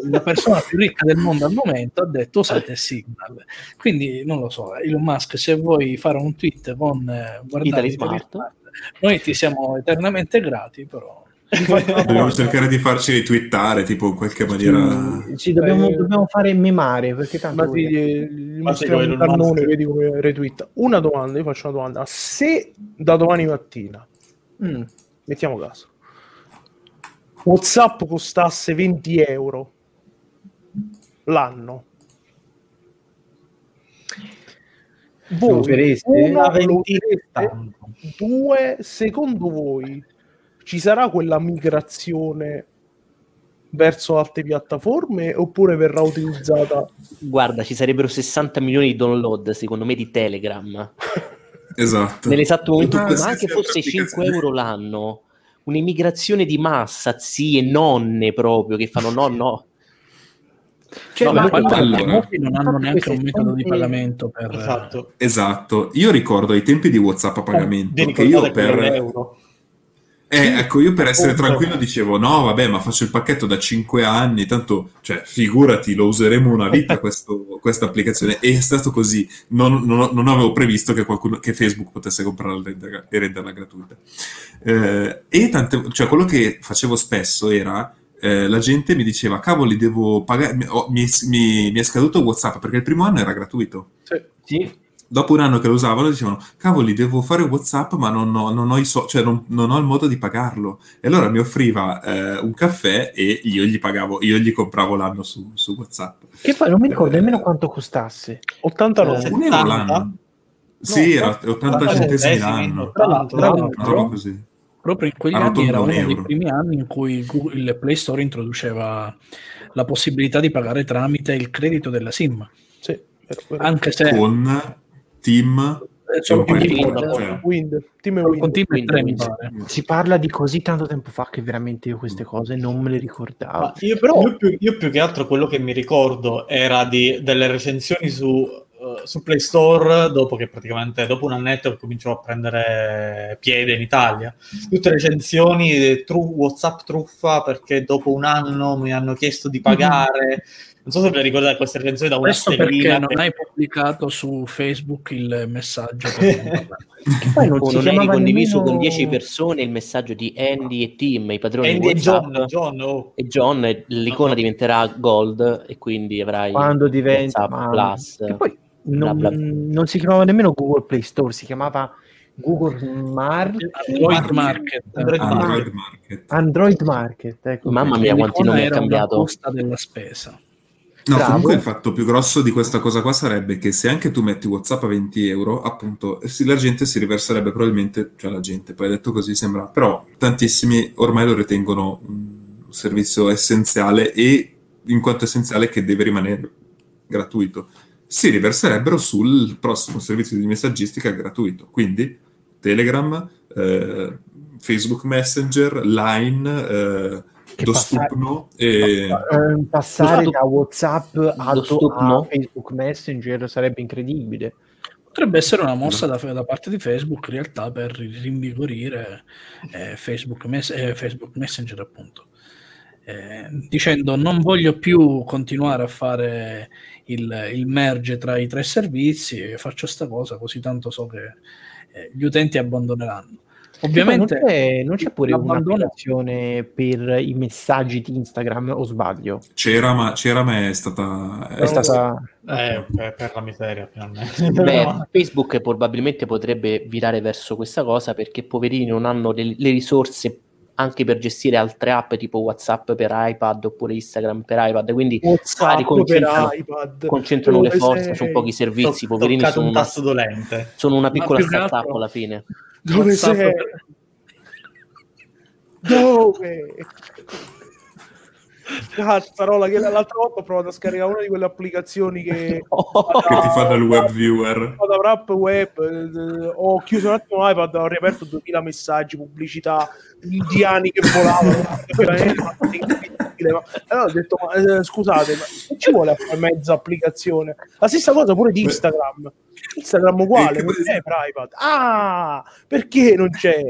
la persona più ricca del mondo al momento ha detto usate Signal quindi non lo so Elon Musk se vuoi fare un tweet con eh, guardate Italy Italy Smart. Smart, noi ti siamo eternamente grati però Dobbiamo cercare di farci ritwittare, tipo in qualche maniera... Sì, sì, dobbiamo, Eh, dobbiamo fare memare perché tanto Ma eh, gli Ma mostriamo un cannone, vedi come retweeta. Una domanda, io faccio una domanda. Se da domani mattina, Mm. mettiamo caso, WhatsApp costasse 20 euro l'anno, voi, lo usereste? due, secondo voi ci sarà quella migrazione verso altre piattaforme oppure verrà utilizzata Guarda, ci sarebbero 60 milioni di download, secondo me, di Telegram. [laughs] Esatto. Nell'esatto momento in cui, Tutte ma anche fosse 5 applicazioni. euro l'anno, un'immigrazione di massa, zie, nonne proprio, che fanno no, no. Cioè, No, ma- i allora- non hanno neanche un metodo di pagamento per Esatto. Esatto, io ricordo ai tempi di WhatsApp a pagamento Vi che io per... quell'euro? Eh, ecco, io per essere tranquillo dicevo, no, vabbè, ma faccio il pacchetto da 5 anni, tanto, cioè, figurati, lo useremo una vita [laughs] questo- questa applicazione. E è stato così. Non, non- non avevo previsto che, qualcuno, che Facebook potesse comprarla e renderla, gratuita. Eh, e tante, cioè, quello che facevo spesso era, eh, la gente mi diceva, cavoli, devo pagare, mi, ho- mi- mi- mi è scaduto WhatsApp perché il primo anno era gratuito. Sì. Dopo un anno che lo usavano dicevano, cavoli, devo fare WhatsApp ma non ho, non ho i so- cioè non, non ho il modo di pagarlo. E allora mi offriva eh, un caffè e io gli pagavo, io gli compravo l'anno su, su WhatsApp. Che poi non mi ricordo nemmeno quanto costasse. 89 Eh, Un euro 70? l'anno. Sì, era 80 80 centesimi l'anno. Tra l'altro, Tra l'altro, così. proprio in quegli anni era un uno dei euro. primi anni in cui Google- il Play Store introduceva la possibilità di pagare tramite il credito della SIM, Sì, anche se Con Team eh, di Wind. Wind, Team con. Team Wind, mi pare. Si parla di così tanto tempo fa che veramente io queste cose non me le ricordavo. Ma io, però, io, più, io più che altro quello che mi ricordo era di, delle recensioni su, eh, su Play Store dopo che praticamente dopo un annetto cominciò a prendere piede in Italia. Tutte recensioni di tru- WhatsApp truffa perché dopo un anno mi hanno chiesto di pagare. Non so se ve ricordate queste recensioni da una Questo perché stellina. non hai pubblicato su Facebook il messaggio. [laughs] Che poi non non hai condiviso nemmeno- con 10 persone il messaggio di Andy e Tim, i padroni Andy di e WhatsApp. John, John, oh. E John, e l'icona diventerà gold e quindi avrai quando diventa WhatsApp ma- Plus. che poi non, bla bla. non si chiamava nemmeno Google Play Store, si chiamava Google Market, Android Market. Android Android Market. Android Market. Ecco. Mamma mia, quanti nomi ha cambiato. posta della spesa. No, Bravo. comunque il fatto più grosso di questa cosa qua sarebbe che se anche tu metti WhatsApp a 20 euro, appunto, sì, la gente si riverserebbe probabilmente, cioè la gente, poi detto così sembra, però tantissimi ormai lo ritengono un servizio essenziale e in quanto essenziale che deve rimanere gratuito. Si riverserebbero sul prossimo servizio di messaggistica gratuito, quindi Telegram, eh, Facebook Messenger, Line, eh, Che Dostupno e... Eh, passare Dostup- da WhatsApp a, a no? Facebook Messenger sarebbe incredibile. Potrebbe essere una mossa da, da parte di Facebook in realtà per rinvigorire eh, Facebook, Mess- eh, Facebook Messenger appunto. Eh, dicendo non voglio più continuare a fare il, il merge tra i tre servizi, faccio sta cosa così tanto so che eh, gli utenti abbandoneranno. Ovviamente non c'è, non c'è pure un'applicazione per i messaggi di Instagram o sbaglio? C'era, ma, c'era, ma è stata... È stata... Eh, per, la miseria, finalmente. Beh. [laughs] Facebook probabilmente potrebbe virare verso questa cosa perché poverini non hanno le, le risorse anche per gestire altre app tipo WhatsApp per iPad oppure Instagram per iPad, quindi WhatsApp concentrano, iPad. concentrano le forze sei? su pochi servizi, Ho poverini sono un una, dolente. sono una piccola startup altro- alla fine. Dove WhatsApp sei? per- Dove? Cazzarola, che l'altra volta ho provato a scaricare una di quelle applicazioni che, [laughs] che ti fanno il web viewer. A app web, eh, ho chiuso un attimo l'iPad, ho riaperto 2000 messaggi, pubblicità, indiani che volavano. [laughs] ma- allora ho detto, ma, eh, scusate, ma che ci vuole a fare mezza applicazione? La stessa cosa pure di Instagram. Instagram uguale, non c'è per iPad. Ah, perché non c'è?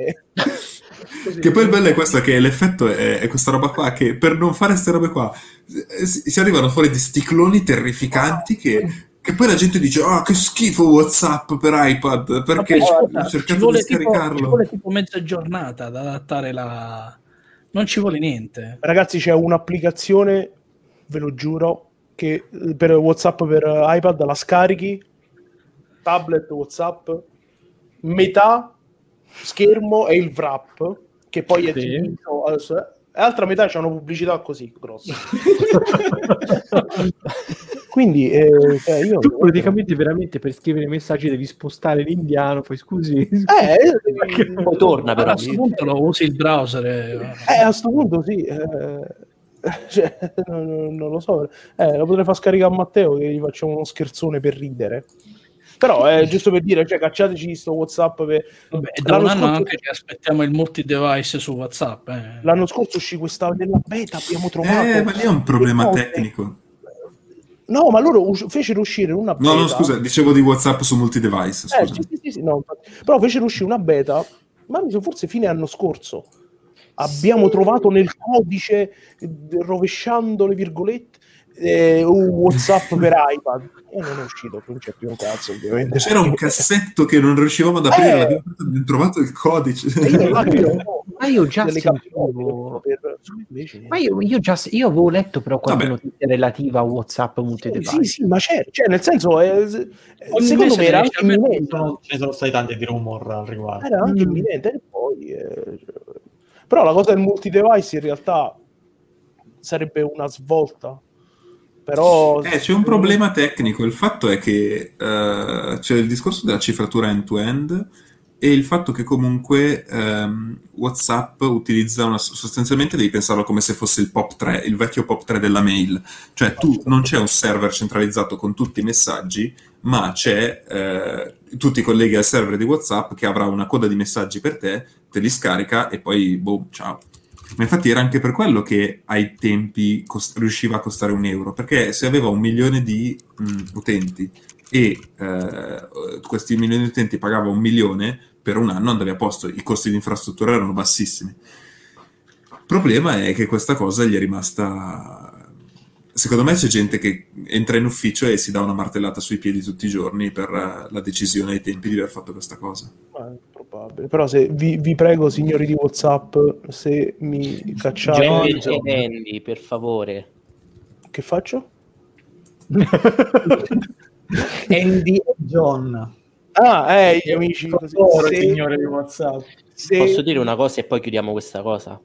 Così. [laughs] Che poi il bello è questo, che l'effetto è, è questa roba qua, che per non fare queste robe qua eh, si, si arrivano fuori di sticloni terrificanti che, che poi la gente dice ah che schifo Whatsapp per iPad, perché ho cercato di tipo- scaricarlo. ci vuole tipo mezza giornata ad adattare la... Non ci vuole niente. Ragazzi, c'è un'applicazione, ve lo giuro, che eh, per WhatsApp per iPad la scarichi, tablet WhatsApp, metà schermo è il wrap, che poi è Sì. diviso, e l'altra metà c'è una pubblicità così grossa. [laughs] Quindi eh, cioè, io Tu praticamente veramente per scrivere messaggi devi spostare l'indiano, poi [laughs] scusi. eh, [laughs] Poi torna però. a questo punto lo usi il browser. e- Eh, a questo punto sì. eh, cioè, non, non lo so. Eh, lo potrei far scaricare a Matteo che gli facciamo uno scherzone per ridere. Però è giusto per dire, cioè, cacciateci sto WhatsApp. Per... Vabbè, da un L'anno anno scorso- anche che aspettiamo il multi-device su WhatsApp. eh. L'anno scorso uscì questa nella beta, abbiamo trovato. Eh, ma lì è un problema le cose. tecnico. No, ma loro us- fecero uscire una beta. No, no, scusa, dicevo di WhatsApp su multi-device. Eh, sì, sì, sì, no. Però fecero uscire una beta, ma forse fine anno scorso. Abbiamo trovato nel codice, eh, rovesciando le virgolette, eh, un WhatsApp per iPad. E non è uscito, non c'è più un cazzo, ovviamente. C'era un cassetto che non riuscivamo ad aprire, Eh. l'abbiamo trovato il codice. Io [laughs] Ma io già sentivo... per... Ma io, io già io avevo letto però qualche Vabbè. notizia relativa a WhatsApp Sì, multi-device. sì, ma c'è, cioè nel senso, eh, eh, Ogni secondo me era anche imminente. Sono- ce ne sono stati tanti di rumor al riguardo. Era anche Mm. imminente. E poi, eh, però la cosa del multi-device in realtà sarebbe una svolta. Però Eh, c'è un problema tecnico. Il fatto è che eh, c'è il discorso della cifratura end-to-end e il fatto che comunque ehm, WhatsApp utilizza una, sostanzialmente devi pensarlo come se fosse il POP 3, il vecchio POP 3 della mail. Cioè tu non c'è un server centralizzato con tutti i messaggi, ma c'è eh, tu ti colleghi al server di WhatsApp che avrà una coda di messaggi per te, te li scarica e poi boom, ciao. Ma infatti era anche per quello che ai tempi cost- riusciva a costare un euro, perché se aveva un milione di mh, utenti e eh, questi milioni di utenti pagava un milione per un anno andavi a posto, i costi di infrastruttura erano bassissimi. Il problema è che questa cosa gli è rimasta... Secondo me c'è gente che entra in ufficio e si dà una martellata sui piedi tutti i giorni per eh, la decisione ai tempi di aver fatto questa cosa. Ma è probabile. Però se vi, vi prego, signori di WhatsApp, se mi cacciate, Jamie e Andy, per favore. che faccio? Andy e John. Ah, eh, gli amici, Se- signore di WhatsApp. Se- Posso dire una cosa e poi chiudiamo questa cosa?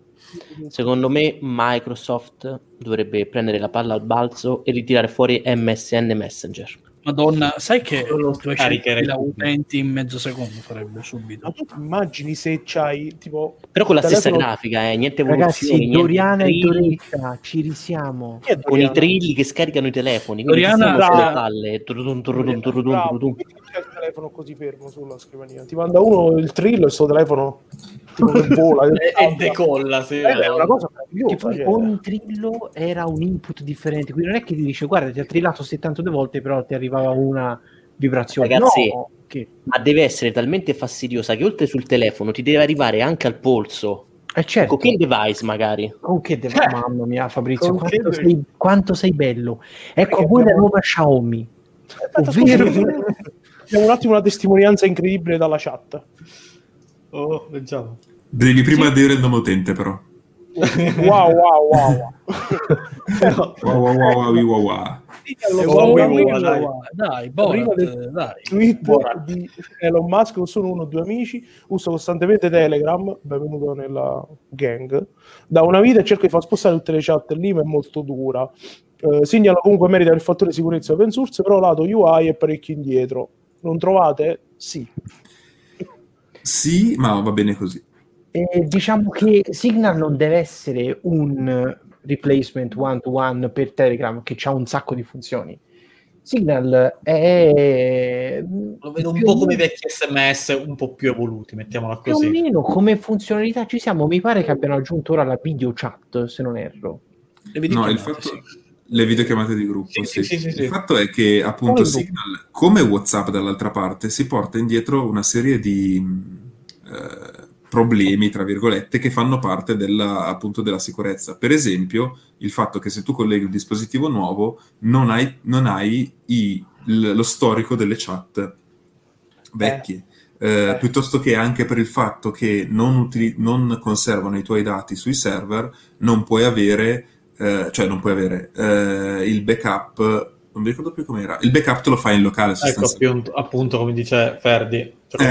Secondo me Microsoft dovrebbe prendere la palla al balzo e ritirare fuori MSN Messenger. Madonna, sai che lo 200.000 scaricherei. utenti in mezzo secondo farebbe subito. Ma tu immagini se c'hai tipo Però con la stessa Telefono- grafica, eh, niente evoluzioni, Ragazzi, niente Doriana e trilli, Doretta, ci risiamo. con i trilli che scaricano i telefoni. Doriana- sulle palle. C'è telefono così fermo sulla scrivania. Ti manda uno il trillo e il suo telefono tipo che vola. [laughs] e, e decolla, sì. Eh, è una cosa Che meravigliosa. poi cioè. ogni trillo era un input differente, quindi non è che ti dice guarda ti ha trillato 72 volte però ti arrivava una vibrazione. Ragazzi, no, che... Ma deve essere talmente fastidiosa che oltre sul telefono ti deve arrivare anche al polso. Eh certo, Con che device magari? con che devo... Eh, mamma mia Fabrizio, quanto che- sei, quanto sei bello. Ecco, Perché a voi la nuova Xiaomi. Aspetta, Ovvero- Abbiamo un attimo una testimonianza incredibile dalla chat. Oh, leggiamo. Devi prima dire il nome utente, però. [laughs] [laughs] Wow, wow, wow. Wow, wow, wow, wow, wow, wow. Wow, so, wow, io- wow, dai. Dai, Borat, del- dai. Borat. di Elon Musk sono uno o due amici uso costantemente Telegram benvenuto nella gang da una vita e cerco di far spostare tutte le chat lì ma è molto dura eh, segnalo comunque merita il fattore sicurezza open source però lato UI è parecchio indietro non trovate? sì Sì, ma va bene così. Eh, diciamo che Signal non deve essere un replacement one to one per Telegram che ha un sacco di funzioni. Signal è Lo vedo un più po' come i vecchi sms un po' più evoluti, mettiamola più o così. meno come funzionalità ci siamo. Mi pare che abbiano aggiunto ora la video chat, se non erro. No, il fatto... sì. Le videochiamate di gruppo, Sì, sì. sì. Il fatto è che appunto Signal, come WhatsApp dall'altra parte, si porta indietro una serie di mh, eh, problemi, tra virgolette, che fanno parte della, appunto della sicurezza. Per esempio, il fatto che se tu colleghi un dispositivo nuovo non hai, non hai i- l- lo storico delle chat vecchie. Eh, Eh. Piuttosto che anche per il fatto che non, utili- non conservano i tuoi dati sui server, non puoi avere, eh, cioè non puoi avere eh, il backup, non mi ricordo più com'era, il backup te lo fai in locale Ecco, sostanzialmente. appunto, appunto, come dice Ferdi. Eh,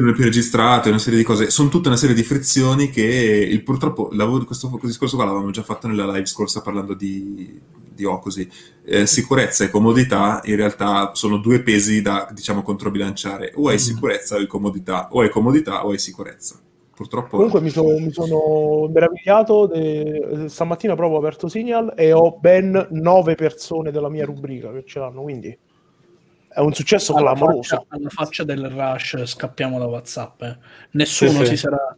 non è più registrato, una serie di cose. Sono tutta una serie di frizioni che il, purtroppo lavoro- questo, questo discorso qua l'avevamo già fatto nella live scorsa parlando di, di Ocosi. Eh, sicurezza e comodità in realtà sono due pesi da diciamo controbilanciare. O hai Mm. sicurezza o hai comodità, o hai comodità o hai sicurezza. Purtroppo comunque mi, so- mi sono meravigliato de- stamattina proprio ho aperto Signal e ho ben nove persone della mia rubrica che ce l'hanno quindi è un successo alla clamoroso faccia, alla faccia del rush scappiamo da WhatsApp. eh. Nessuno Sì, sì. si sarà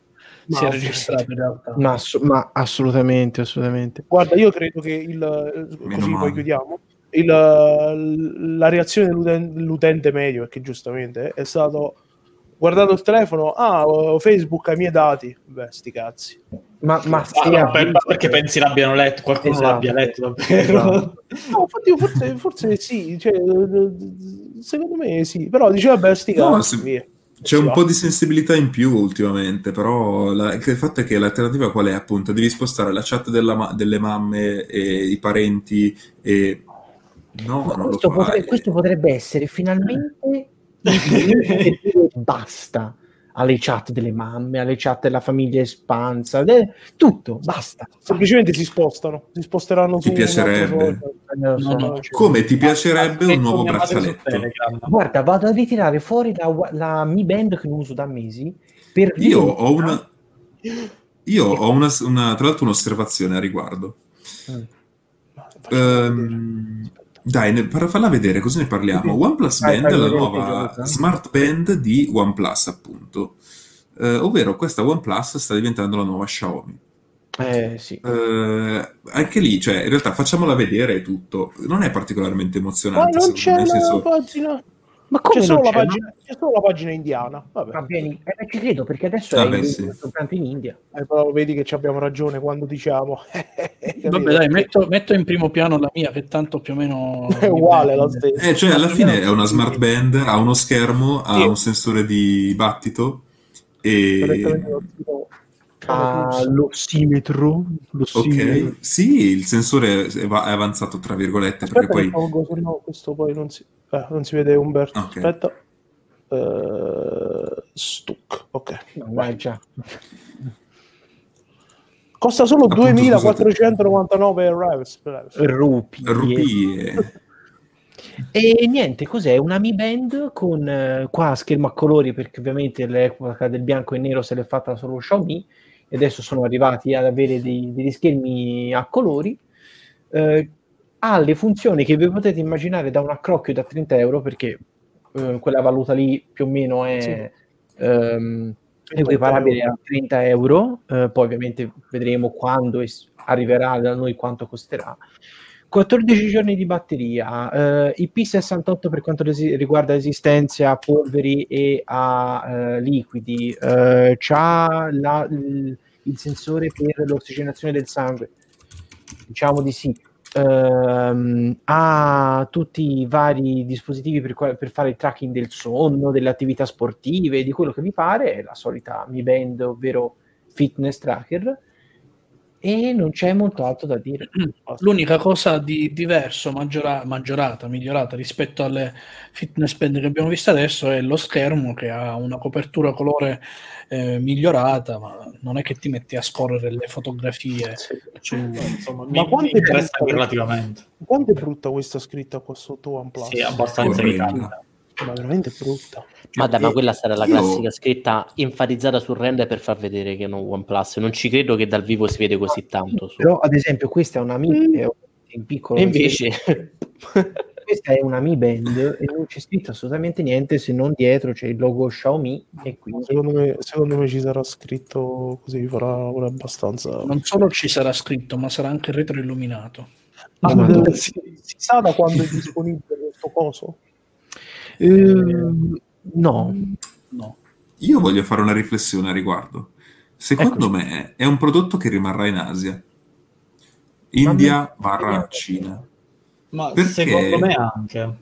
si è registrato in realtà. Ma, ass- ma assolutamente, assolutamente. Guarda, io credo che il eh, Meno così male. poi chiudiamo. Il, la reazione dell'uten- dell'utente medio, perché giustamente è stato guardando il telefono, ah, Facebook ha i miei dati. Beh, sti cazzi. Ma, ma Ah, no, per- perché pensi l'abbiano letto, qualcuno Esatto. l'abbia letto davvero. Esatto. No, infatti, forse, forse sì, cioè, secondo me sì, però diceva, beh, sti No, cazzi, se-. C'è un po' di sensibilità in più ultimamente, però la- il fatto è che l'alternativa qual è? Appunto, devi spostare la chat della delle mamme e i parenti e... No, questo, fai. potre- questo potrebbe essere finalmente [laughs] basta alle chat delle mamme, alle chat della famiglia espansa, de- tutto, basta. Semplicemente si spostano, si sposteranno Ti su piacerebbe? social. Eh, so. No, no. Come ti piacerebbe un nuovo braccialetto? Guarda, vado a ritirare fuori la, la Mi Band che non uso da mesi per Io ho una... [laughs] Io ho una, una- tra l'altro un'osservazione a riguardo. Ehm, dai, ne- par- falla vedere, così ne parliamo. OnePlus Band è la nuova gioca. smart band di OnePlus, appunto. Eh, ovvero questa OnePlus sta diventando la nuova Xiaomi. Eh sì. Eh, anche lì, cioè, in realtà facciamola vedere tutto. Non è particolarmente Ma emozionante, non secondo c'è la senso- pagina. Ma C'è come solo, non la c'è? pagina, c'è solo la pagina indiana. Vabbè. Va bene, eh, ci credo perché adesso Vabbè, è sì. in, soltanto in India. Eh, però vedi che ci abbiamo ragione quando diciamo. [laughs] Capito? Vabbè, dai, metto, metto in primo piano la mia, che tanto più o meno [laughs] È uguale la stessa. Eh, cioè, alla fine è una smart band, ha uno schermo, ha Sì. un sensore di battito e... Ah, l'ossimetro, l'ossimetro. Ok, sì, il sensore è va- è avanzato tra virgolette perché Aspetta poi che tolgo, se no questo poi non si, eh, non si vede Umberto. Ok. Aspetta. Eh, stuck. Ok. No, vai già. Costa solo Appunto, 2499 reals. Rupi. rupie. E niente, cos'è? Una Mi Band con eh, qua schermo a colori perché ovviamente l'epoca del bianco e nero se l'è fatta solo Xiaomi e adesso sono arrivati ad avere dei- degli schermi a colori. Eh, ha le funzioni che vi potete immaginare da un accrocchio da 30 euro perché eh, quella valuta lì più o meno è ehm, equiparabile a 30 euro, eh, poi ovviamente vedremo quando es- arriverà da noi quanto costerà. 14 giorni di batteria, eh, IP68 per quanto resi- riguarda resistenza a polveri e a eh, liquidi, eh, c'ha la- il, il sensore per l'ossigenazione del sangue, diciamo di sì. Ehm, ha tutti i vari dispositivi per, per fare il tracking del sonno, delle attività sportive, di quello che vi pare, è la solita Mi Band, ovvero fitness tracker, e non c'è molto altro da dire. [clears throat] L'unica cosa di diverso, maggiora- maggiorata, migliorata rispetto alle fitness band che abbiamo visto adesso è lo schermo che ha una copertura colore eh, migliorata, ma non è che ti metti a scorrere le fotografie su... Insomma, Ma mi, mi quanto è interessa brutta- relativamente. Quanto è brutta questa scritta qua sotto OnePlus? Sì, abbastanza Orrenda. Ma veramente brutta. Ma dai, ma E- quella sarà la io- classica scritta enfatizzata sul render per far vedere che è un OnePlus. Non ci credo che dal vivo si vede così tanto. su. Però, ad esempio, questa è una Mi Mm. è in piccolo. E invece, questa è una Mi Band e non c'è scritto assolutamente niente se non dietro c'è il logo Xiaomi e quindi Secondo me, secondo me ci sarà scritto così, farà pure abbastanza... Non solo ci sarà scritto, ma sarà anche retroilluminato. Ah, si, si sa da quando è disponibile questo coso? Ehm, no, No. Io voglio fare una riflessione a riguardo. Secondo me è un prodotto che rimarrà in Asia. India barra Cina. Ma Perché? secondo me anche.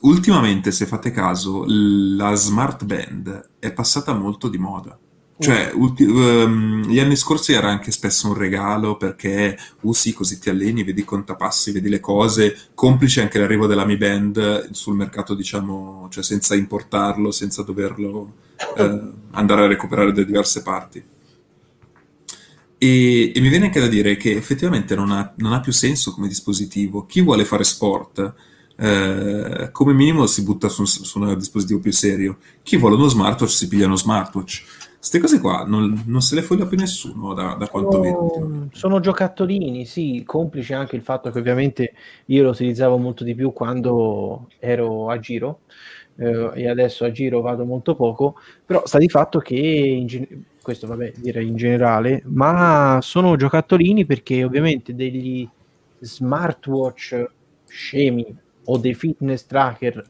Ultimamente, se fate caso, la smart band è passata molto di moda. Cioè, ulti- ehm, gli anni scorsi era anche spesso un regalo perché, uh sì, così ti alleni, vedi i contapassi, vedi le cose, complice anche l'arrivo della Mi Band sul mercato, diciamo, cioè senza importarlo, senza doverlo eh, andare a recuperare da diverse parti. E, e mi viene anche da dire che effettivamente non ha, non ha più senso come dispositivo. Chi vuole fare sport, eh, come minimo si butta su, su un dispositivo più serio. Chi vuole uno smartwatch si piglia uno smartwatch. Queste cose qua non, non se le foglia più nessuno da, da quanto vedo. sono, giocattolini, sì, complice anche il fatto che ovviamente io lo utilizzavo molto di più quando ero a giro eh, e adesso a giro vado molto poco, però sta di fatto che gen- questo vabbè direi in generale, ma sono giocattolini perché ovviamente degli smartwatch scemi o dei fitness tracker,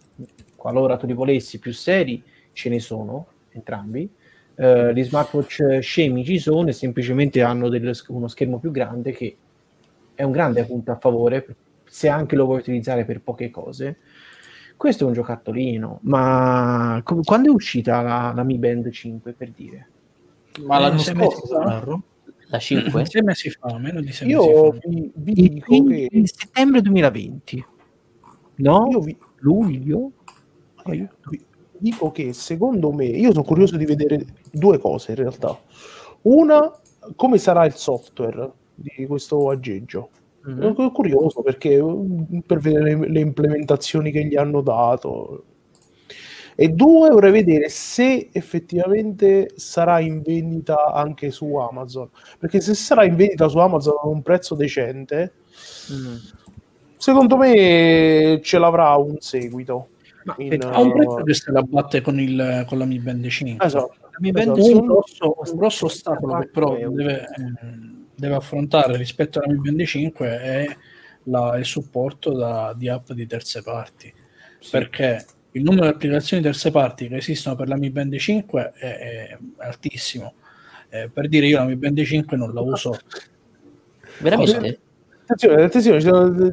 qualora tu li volessi più seri, ce ne sono entrambi. Eh, gli smartwatch scemi ci sono e semplicemente hanno sch- uno schermo più grande che è un grande punto a favore se anche lo vuoi utilizzare per poche cose. Questo è un giocattolino, ma com- quando è uscita la, la Mi Band 5 per dire? Ma l'anno sei mesi scorso, la 5? [clears throat] Sei mesi fa, meno di sei mesi Io fa. vi, vi Il dico 20 che... settembre 2020, no? Io vi, Luglio? vi dico che secondo me... Io sono curioso di vedere due cose in realtà. Una, come sarà il software di questo aggeggio. Mhm. Sono curioso perché mm, per vedere le, le implementazioni che gli hanno dato. E due, vorrei vedere se effettivamente sarà in vendita anche su Amazon. Perché se sarà in vendita su Amazon a un prezzo decente, Mm. secondo me ce l'avrà un seguito. Ma In, Ha un prezzo che se la batte con, il, con la Mi Band 5. Esatto. la Mi Band Esatto. Un 5 grosso, un grosso ostacolo che però deve, deve affrontare rispetto alla Mi Band 5 è la- il supporto da- di app di terze parti. Perché il numero di applicazioni terze parti che esistono per la Mi Band 5 è, è altissimo. Eh, per dire, io la Mi Band 5 non la uso. Veramente? Attenzione, attenzione, ci sono-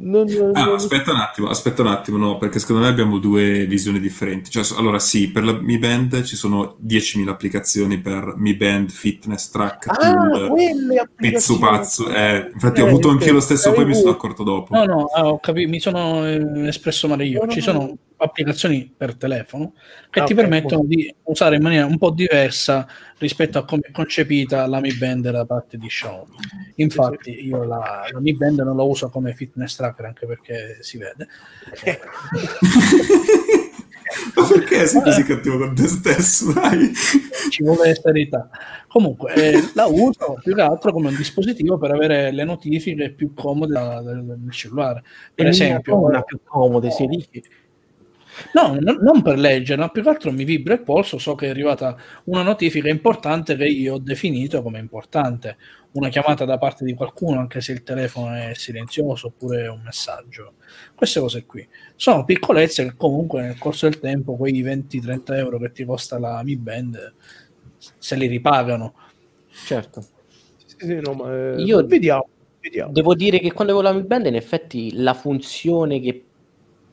non- non- Ah, non- aspetta un attimo, aspetta un attimo, no, perché secondo me abbiamo due visioni differenti. Cioè, allora sì, per la Mi Band ci sono 10.000 applicazioni per Mi Band Fitness Track Ah, Tool, applicazioni. pazzo. Eh, infatti ho Eh, avuto anch'io lo ok, stesso, poi mi sono accorto dopo. No, no, ah, ho capito, mi sono eh, espresso male io. Ci no. sono applicazioni per telefono che Ah, ti permettono di usare in maniera un po' diversa rispetto a come è concepita la Mi Band da parte di Xiaomi. Infatti, io la, la Mi Band non la uso come fitness tracker anche perché si vede. Ma perché [laughs] sei così cattivo con te stesso? Dai. Ci vuole serietà. Comunque, eh, la uso più che altro come un dispositivo per avere le notifiche più comode del cellulare. Per E esempio, una più comode, si dice. No, n- non per leggere, ma più che altro mi vibra il polso, so che è arrivata una notifica importante che io ho definito come importante, una chiamata da parte di qualcuno, anche se il telefono è silenzioso oppure un messaggio. Queste cose qui sono piccolezze che comunque nel corso del tempo quei 20-30 euro che ti costa la Mi Band se li ripagano. Certo. Sì, sì, no, ma, eh, Io- vediamo, vediamo. Devo dire che quando avevo la Mi Band, in effetti la funzione che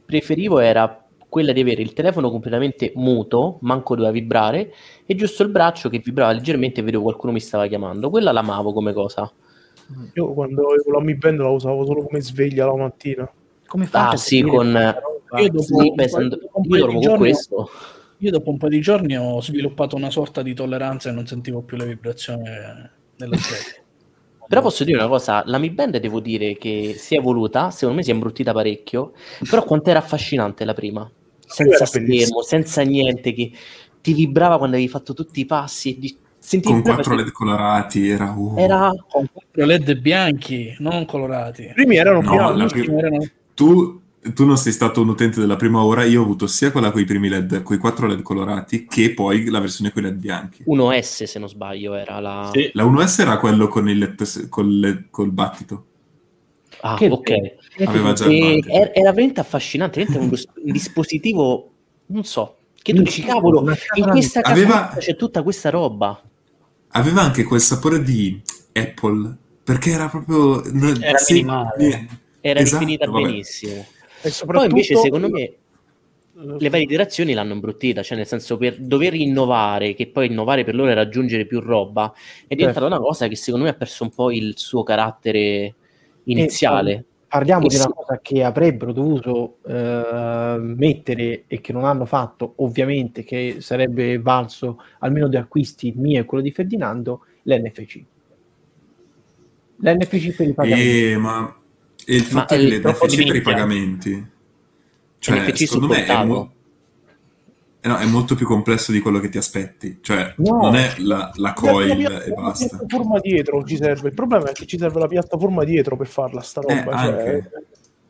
preferivo era quella di avere il telefono completamente muto, manco doveva vibrare, e giusto il braccio che vibrava leggermente e vedevo qualcuno mi stava chiamando. Quella l'amavo come cosa. Io quando avevo la Mi Band la usavo solo come sveglia la mattina. Come fate Ah a sì, con... roba? Io dopo- Sì, beh, se- dopo un io paio dormo di con giorni- questo. Io dopo un po' di giorni ho sviluppato una sorta di tolleranza e non sentivo più le vibrazioni nella sveglia. [laughs] Però posso dire una cosa, la Mi Band devo dire che si è evoluta, secondo me si è imbruttita parecchio, però quanto era affascinante la prima, senza schermo, senza niente, che ti vibrava quando avevi fatto tutti i passi, e di... sentivi Con quattro LED colorati era... uh. era Con quattro LED bianchi, non colorati. I primi erano No, bianchi. la Gli ultimi prima- erano- Tu, tu non sei stato un utente della prima ora, io ho avuto sia quella con i primi LED, con i quattro LED colorati, che poi la versione con i LED bianchi. 1S se non sbaglio era la... Sì. La 1S era quello con il LED, col, LED col battito. Ah, Che ok. E battito. era, era veramente affascinante, veramente un, un dispositivo, non so, che tu dici, cavolo, in questa Aveva- casa c'è tutta questa roba. Aveva anche quel sapore di Apple, perché era proprio... Era sì, minimale. niente. Era Esatto, definita vabbè. benissimo. E Poi soprattutto invece secondo me eh, le varie iterazioni l'hanno imbruttita, cioè nel senso per dover innovare, che poi innovare per loro è raggiungere più roba, è diventata una cosa che secondo me ha perso un po' il suo carattere iniziale. Parliamo Eh di una sì. cosa che avrebbero dovuto eh, mettere e che non hanno fatto, ovviamente, che sarebbe valso almeno di acquisti mio e quello di Ferdinando, l'NFC. L'NFC per i pagamenti. E, ma e il Ma fatto è che troppo l'NFC per i pagamenti, cioè, secondo me è, mo- eh no, è molto più complesso di quello che ti aspetti. Cioè, No. non è la, la coil la e la basta. piattaforma dietro ci serve. Il problema è che ci serve la piattaforma dietro per farla sta Eh, roba. cioè, anche.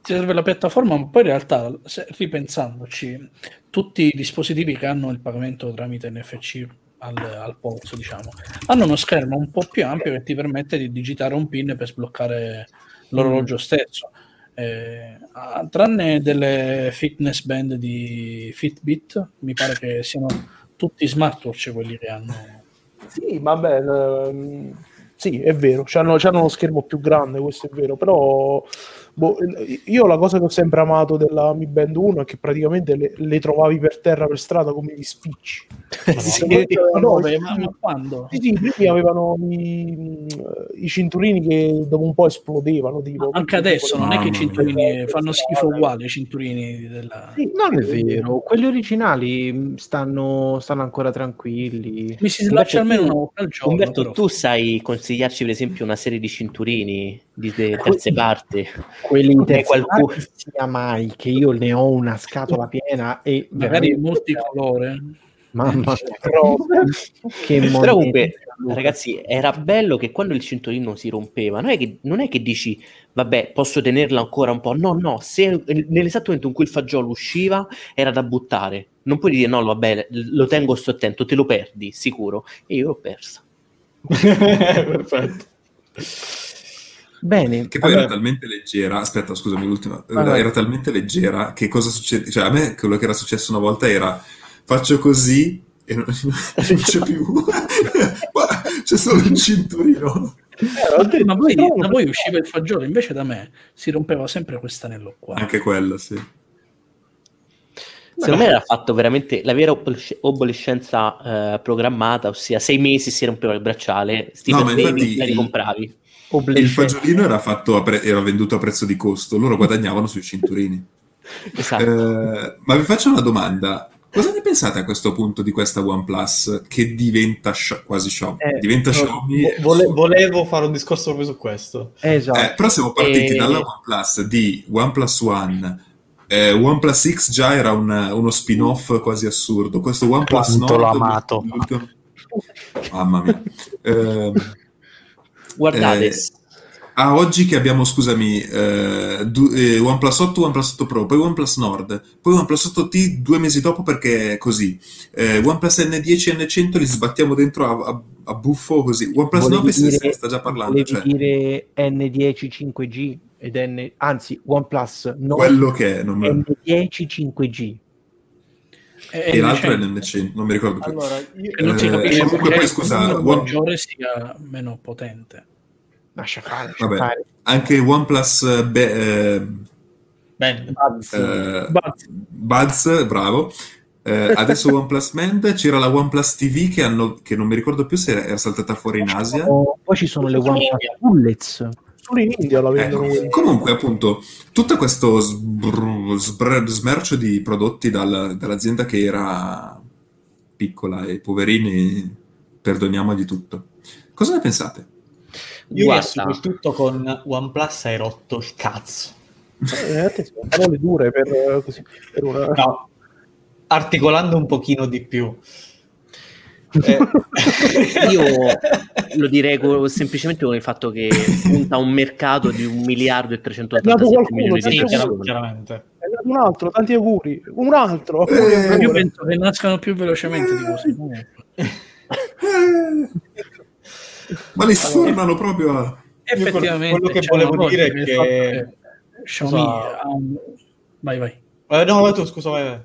Ti serve la piattaforma, ma poi in realtà, se- ripensandoci, tutti i dispositivi che hanno il pagamento tramite NFC al, al polso, diciamo, hanno uno schermo un po' più ampio che ti permette di digitare un PIN per sbloccare l'orologio stesso. Eh, ah, tranne delle fitness band di Fitbit, mi pare che siano tutti smartwatch quelli che hanno. Sì, vabbè, ehm, sì, è vero, c'hanno, c'hanno uno schermo più grande, questo è vero, però boh, io la cosa che ho sempre amato della Mi Band 1 è che praticamente le, le trovavi per terra, per strada come gli spicci. [laughs] Sì, no, quando? Sì, sì, i primi avevano i, i cinturini che dopo un po' esplodevano. Tipo, Anche adesso non è che i cinturini fanno schifo uguali ai cinturini della... Sì, Non è vero, quelli originali mh, stanno, stanno ancora tranquilli. Mi si slaccia almeno una volta al giorno. Umberto, però. tu sai consigliarci per esempio una serie di cinturini di de- terze parti? Quelli in terza qualcuno- sia mai che io ne ho una scatola piena e magari veramente- multicolore. mamma Però- [laughs] che Però momento, comunque, ragazzi, era bello che quando il cinturino si rompeva, non è che, non è che dici, vabbè, posso tenerla ancora un po'. No, no, se nell'esatto momento in cui il fagiolo usciva era da buttare. Non puoi dire, no, vabbè, lo tengo, sto attento, te lo perdi, sicuro. E io l'ho persa. [laughs] Perfetto. Bene, Che poi allora- era talmente leggera, aspetta, scusami, l'ultima, vai. era talmente leggera che cosa succede? Cioè, a me quello che era successo una volta era faccio così e non, [laughs] non c'è più, [laughs] Guarda, c'è solo il cinturino. Eh, Ma poi no, da voi usciva il fagiolo, invece da me si rompeva sempre quest'anello qua. Anche quello, sì. Secondo me era fatto veramente la vera obsolescenza eh, programmata, ossia sei mesi si rompeva il bracciale, sti No, ma perdevi, infatti il- ricompravi. Il fagiolino era, fatto a pre- era venduto a prezzo di costo, loro guadagnavano sui cinturini. [laughs] Esatto. Eh, ma vi faccio una domanda. Cosa ne pensate a questo punto di questa OnePlus che diventa sho- quasi Xiaomi? Eh, diventa No, Xiaomi. vo- vole- volevo fare un discorso proprio su questo. Esatto. Eh, però siamo partiti E- dalla OnePlus di OnePlus One. Eh, OnePlus X già era un- uno spin-off quasi assurdo. Questo OnePlus Quanto l'ho Nord, amato. Mamma mia. Ehm, Guardate, eh, a oggi che abbiamo, scusami, eh, du- eh, OnePlus 8, OnePlus 8 Pro, poi OnePlus Nord, poi OnePlus 8T due mesi dopo perché è così. Eh, OnePlus N10 e N100 li sbattiamo dentro a, a- a buffo così. OnePlus Volevi 9 se, dire- se sta già parlando, Volevi cioè, dire N10 5G ed N... anzi OnePlus no, quello che è. Non me- N10 5G. E l'altro è l'N100, non mi ricordo più. Allora, io, E non si Eh, capisce comunque poi, scusa, il One- maggiore sia meno potente. Lascia fare, lascia Vabbè. fare. Anche OnePlus eh, be- eh, Bene. Buzz. eh, Buzz. Buzz, bravo. Eh, adesso [laughs] OnePlus Mend, c'era la OnePlus TV che, hanno, che non mi ricordo più se era saltata fuori in Asia. Poi ci sono le OnePlus Bullets. Solo in India la vendono Ecco. Comunque, appunto, tutto questo sbr- sbr- smercio di prodotti dal- dall'azienda che era piccola e poverini, perdoniamogli tutto. Cosa ne pensate? Io Guarda. riassumo il tutto con OnePlus hai rotto il cazzo. Eh, attenzione, parole dure per, eh, così, per una... No, articolando un pochino di più. Eh, [laughs] Io lo direi co- semplicemente con il fatto che punta a un mercato di un miliardo e È nato 387 qualcuno, milioni di persone. chiaramente. Un altro, tanti auguri. Un altro. Eh, Io penso che nascano più velocemente di così. Ma li sfornano proprio a... Effettivamente, quello che volevo dire è che- Xiaomi un- Vai, vai. Eh, no, vai tu, scusa, vai, vai.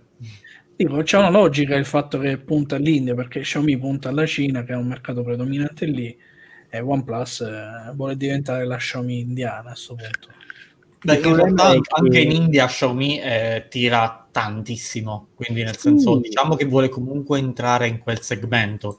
Dico, c'è una logica il fatto che punta all'India perché Xiaomi punta alla Cina che è un mercato predominante lì e OnePlus eh, vuole diventare la Xiaomi indiana a questo punto. Il in realtà che- anche in India Xiaomi eh, tira tantissimo, quindi nel senso Sì. diciamo che vuole comunque entrare in quel segmento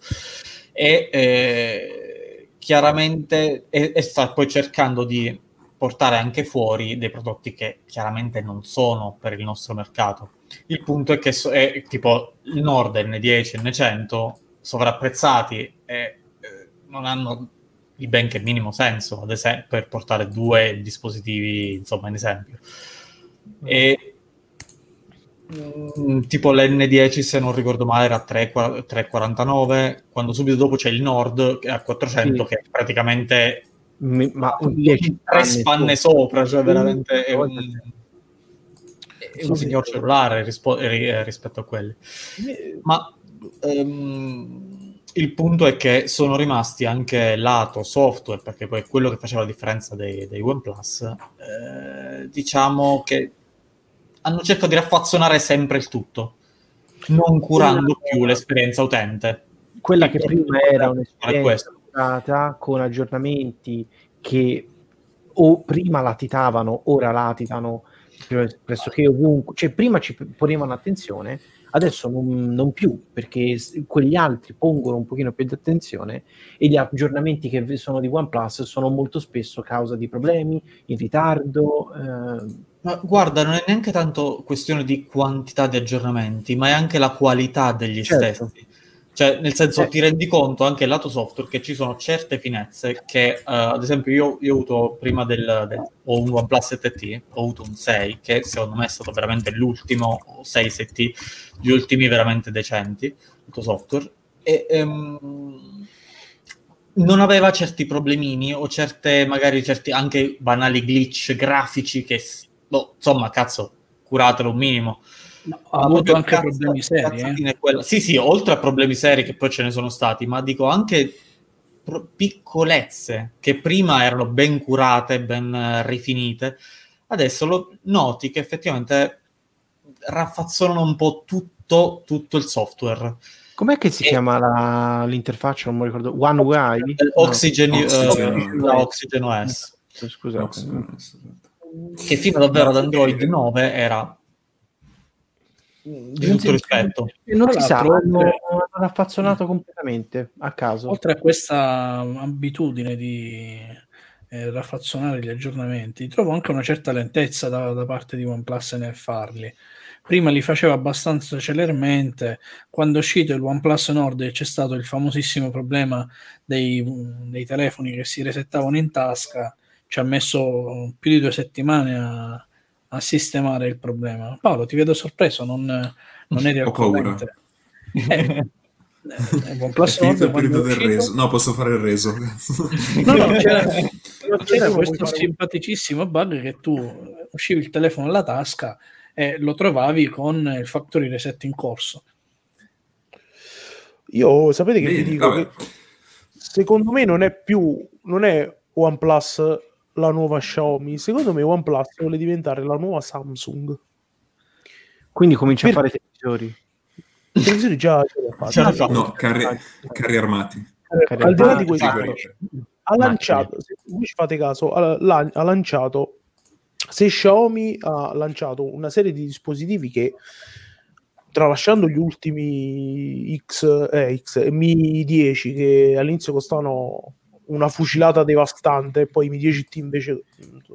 e eh, chiaramente e, e sta poi cercando di portare anche fuori dei prodotti che chiaramente non sono per il nostro mercato. Il punto è che so- è, tipo il Nord N10 N100 sovrapprezzati e eh, non hanno il benché minimo senso, ad esempio, per portare due dispositivi, insomma, in esempio. E mm, tipo l'N10, se non ricordo male, era 3, 3,49, quando subito dopo c'è il Nord a 400, Sì. che è praticamente Mi- ma un 10 tre spanne sopra, cioè veramente è un, è un signor cellulare rispo- ri- rispetto a quelli. Ma ehm, il punto è che sono rimasti anche lato software, perché poi è quello che faceva la differenza dei, dei OnePlus, eh, diciamo che hanno cercato di raffazzonare sempre il tutto, non curando più l'esperienza utente. quella che prima era un'esperienza curata con aggiornamenti che o prima latitavano, ora latitano pre- pressoché ovunque, cioè prima ci ponevano attenzione, adesso non, non più, perché quegli altri pongono un pochino più di attenzione e gli aggiornamenti che sono di OnePlus sono molto spesso causa di problemi, in ritardo. eh, Ma guarda, non è neanche tanto questione di quantità di aggiornamenti, ma è anche la qualità degli Certo. stessi. Cioè, nel senso, Eh. ti rendi conto anche lato software che ci sono certe finezze che, eh, ad esempio, io, io ho avuto prima del, del- ho un OnePlus 7T, ho avuto un 6, che secondo me è stato veramente l'ultimo, o 6, 7T, gli ultimi veramente decenti, lato software, e ehm, non aveva certi problemini o certe, magari certi anche banali glitch grafici che, boh, insomma, cazzo, curatelo un minimo. Ha Ma avuto anche cazzo- problemi seri. eh. quella- Sì, sì, oltre a problemi seri che poi ce ne sono stati, ma dico anche pro- piccolezze che prima erano ben curate, ben eh, rifinite, adesso lo noti che effettivamente raffazzonano un po' tutto, tutto il software. com'è che si E- chiama la- l'interfaccia? Non mi ricordo. One UI? Oxygen, eh, Oxygen. la Oxygen OS, No, scusate. che fino davvero ad Android 9 era di Non tutto si- rispetto. Non si sa, hanno, hanno raffazzonato completamente a caso. Oltre a questa abitudine di eh, raffazzonare gli aggiornamenti, trovo anche una certa lentezza da, da parte di OnePlus nel farli. Prima li faceva abbastanza celermente, quando è uscito il OnePlus Nord e c'è stato il famosissimo problema dei, dei telefoni che si resettavano in tasca, ci ha messo più di due settimane a, a sistemare il problema. Paolo, ti vedo sorpreso, non, non eri [laughs] al paura. corrente. Eh, Eh, [laughs] È OnePlus finito il periodo del reso. No, posso fare il reso. [laughs] No, no, c'era, c'era questo simpaticissimo bug che tu uscivi il telefono alla tasca e lo trovavi con il factory reset in corso. Io sapete che vi Bene, dico vabbè. che secondo me non è più non è OnePlus la nuova Xiaomi, secondo me OnePlus vuole diventare la nuova Samsung. Quindi comincia Per- a fare televisori. I televisori già ce li ha fatti. Ce l'ha fatti. No, carri, carri armati. Eh, al di là di questo, ha lanciato, se voi ci fate caso, ha, ha lanciato, se Xiaomi ha lanciato una serie di dispositivi che, tralasciando gli ultimi X, eh, X Mi 10 che all'inizio costavano una fucilata devastante, poi i Mi 10T invece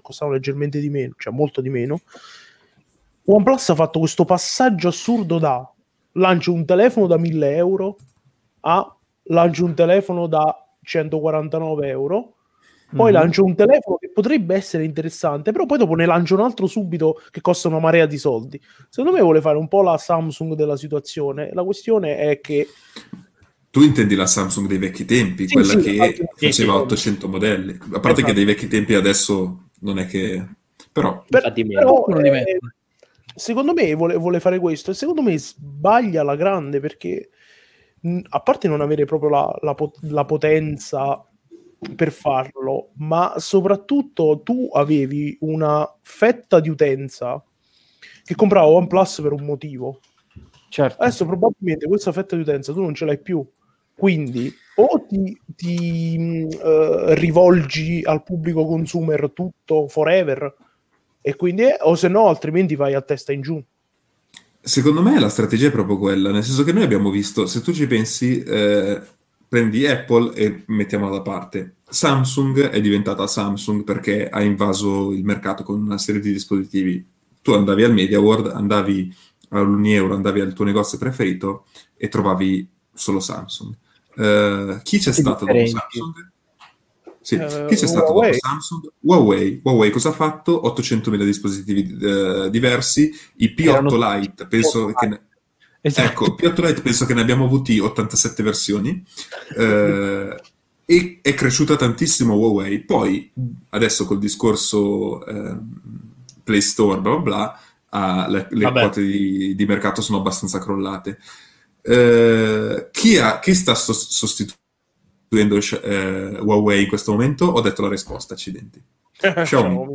costavano leggermente di meno, cioè molto di meno. OnePlus ha fatto questo passaggio assurdo da lancio un telefono da 1000 euro a lancio un telefono da 149 euro poi Mhm. lancio un telefono che potrebbe essere interessante però poi dopo ne lancio un altro subito che costa una marea di soldi secondo me vuole fare un po' la Samsung della situazione la questione è che Tu intendi la Samsung dei vecchi tempi, Sì, quella sì, che faceva sì, sì. 800 modelli. A parte Esatto. che dei vecchi tempi adesso non è che... Però per- però, eh, secondo me vuole, vuole fare questo e secondo me sbaglia la grande perché mh, a parte non avere proprio la, la la potenza per farlo, ma soprattutto tu avevi una fetta di utenza che comprava OnePlus per un motivo. Certo. Adesso probabilmente questa fetta di utenza tu non ce l'hai più. Quindi o ti, ti, eh, rivolgi al pubblico consumer tutto forever e quindi o se no altrimenti vai a testa in giù. secondo me la strategia è proprio quella, nel senso che noi abbiamo visto, se tu ci pensi, eh, prendi Apple e mettiamola da parte. Samsung è diventata Samsung perché ha invaso il mercato con una serie di dispositivi. Tu andavi al Media World, andavi all'Unieuro, andavi al tuo negozio preferito e trovavi solo Samsung. Eh, chi c'è stato dopo differenti. Samsung? Sì, Eh, chi c'è stato Huawei. dopo Samsung? Huawei. Huawei cosa ha fatto? 800.000 dispositivi eh, diversi. I P8 Erano Lite, penso che... ne- Esatto. Ecco, P8 Lite penso che ne abbiamo avuti 87 versioni eh, e è cresciuta tantissimo Huawei. Poi, adesso col discorso ehm, Play Store, bla bla bla, ah, le, le quote di, di mercato sono abbastanza crollate. Eh, chi, ha- chi sta sos- sostituendo eh, Huawei in questo momento? Ho detto la risposta, accidenti. [laughs] Xiaomi.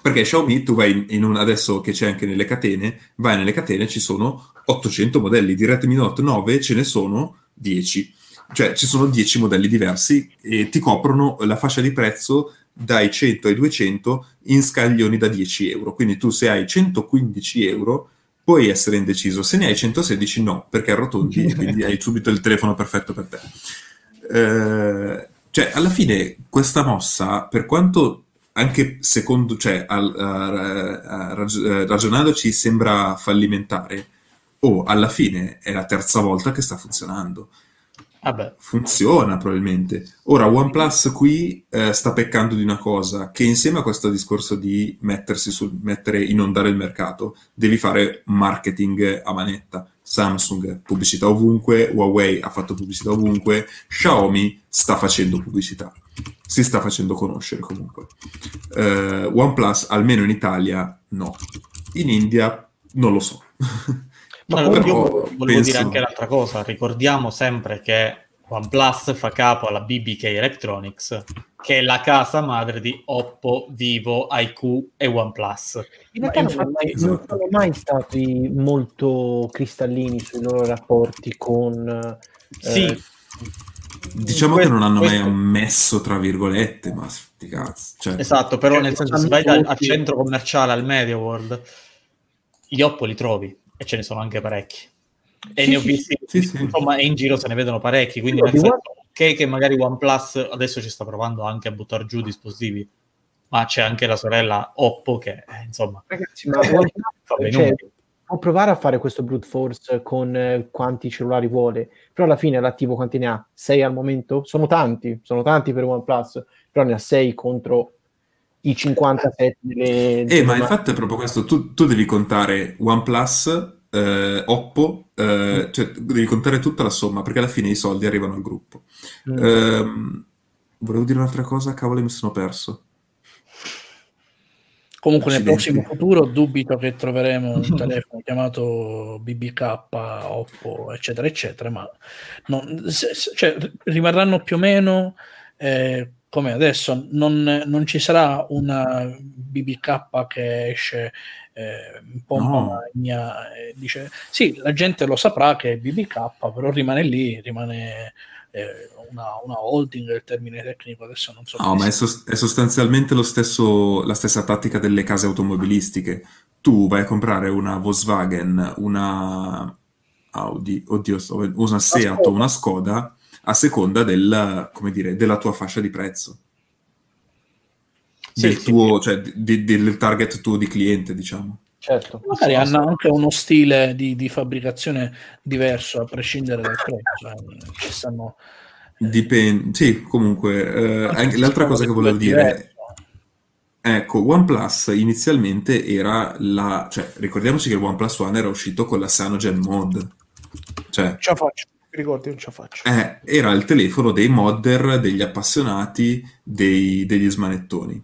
Perché Xiaomi, tu vai in, in un, adesso che c'è anche nelle catene, vai nelle catene, ci sono 800 modelli, di Redmi Note 9 ce ne sono 10. Cioè ci sono 10 modelli diversi e ti coprono la fascia di prezzo dai 100 ai 200 in scaglioni da 10 euro. Quindi tu se hai 115 euro puoi essere indeciso, se ne hai 116 no, perché arrotondi e [laughs] quindi hai subito il telefono perfetto per te. Eh, cioè, alla fine questa mossa, per quanto anche secondo, cioè, al- a- a- rag- eh, ragionandoci sembra fallimentare, o alla fine è la terza volta che sta funzionando. Vabbè, Funziona probabilmente. Ora, OnePlus qui eh, sta peccando di una cosa, che insieme a questo discorso di mettersi sul, mettere, inondare il mercato, devi fare marketing a manetta. Samsung, pubblicità ovunque, Huawei ha fatto pubblicità ovunque, Xiaomi sta facendo pubblicità, si sta facendo conoscere comunque. Eh, OnePlus, almeno in Italia, no. In India, non lo so. [laughs] Ma No, comunque- io volevo penso- dire anche l'altra cosa. Ricordiamo sempre che OnePlus fa capo alla BBK Electronics, che è la casa madre di Oppo, Vivo, IQ e OnePlus. In realtà non, infatti- non sono esatto. mai stati molto cristallini sui loro rapporti con... eh, Sì, Diciamo Que- che non hanno mai questo- ammesso, tra virgolette, ma sti cazzi. Cioè, esatto, però nel senso se vai dal, al centro commerciale, al Media World, gli Oppo li trovi e ce ne sono anche parecchi. E Sì, ne ho visti, sì, sì. insomma, e in giro se ne vedono parecchi, quindi One- ok che magari OnePlus adesso ci sta provando anche a buttare giù dispositivi, ma c'è anche la sorella Oppo che, eh, insomma, Ragazzi, ma [laughs] cioè, può provare a fare questo brute force con eh, quanti cellulari vuole, però alla fine l'attivo quanti ne ha? 6 al momento? Sono tanti, sono tanti per OnePlus, però ne ha 6 contro i 57 delle... Eh, ma il fatto è proprio questo, tu, tu devi contare OnePlus eh, Oppo, eh, cioè devi contare tutta la somma perché alla fine i soldi arrivano al gruppo. Mm. Ehm, volevo dire un'altra cosa, cavolo, mi sono perso. Comunque nel Accidenti. prossimo futuro dubito che troveremo un [laughs] telefono chiamato BBK, Oppo, eccetera, eccetera, ma non- se- se- cioè, rimarranno più o meno eh, come adesso. Non, non ci sarà una BBK che esce eh, un po' No. magna e dice sì, la gente lo saprà che è BBK, però rimane lì, rimane eh, una, una holding, il termine tecnico, adesso non so No, ma è, sos- è sostanzialmente lo stesso, la stessa tattica delle case automobilistiche. Tu vai a comprare una Volkswagen, una Audi, oddio, sto- una Seat o una Skoda a seconda del, come dire, della tua fascia di prezzo. Sì, del sì. tuo, cioè di- del target tuo di cliente, diciamo. Certo. Magari hanno anche uno stile di, di fabbricazione diverso a prescindere dal prezzo. eh. Ci stanno Dipende, sì, comunque, eh, anche l'altra cosa che volevo dire, ecco, OnePlus inizialmente era la, cioè, ricordiamoci che il OnePlus One era uscito con la Cyanogen Mod, cioè, ce la faccio, ricordi, non ce la faccio. eh, era il telefono dei modder, degli appassionati, dei- degli smanettoni.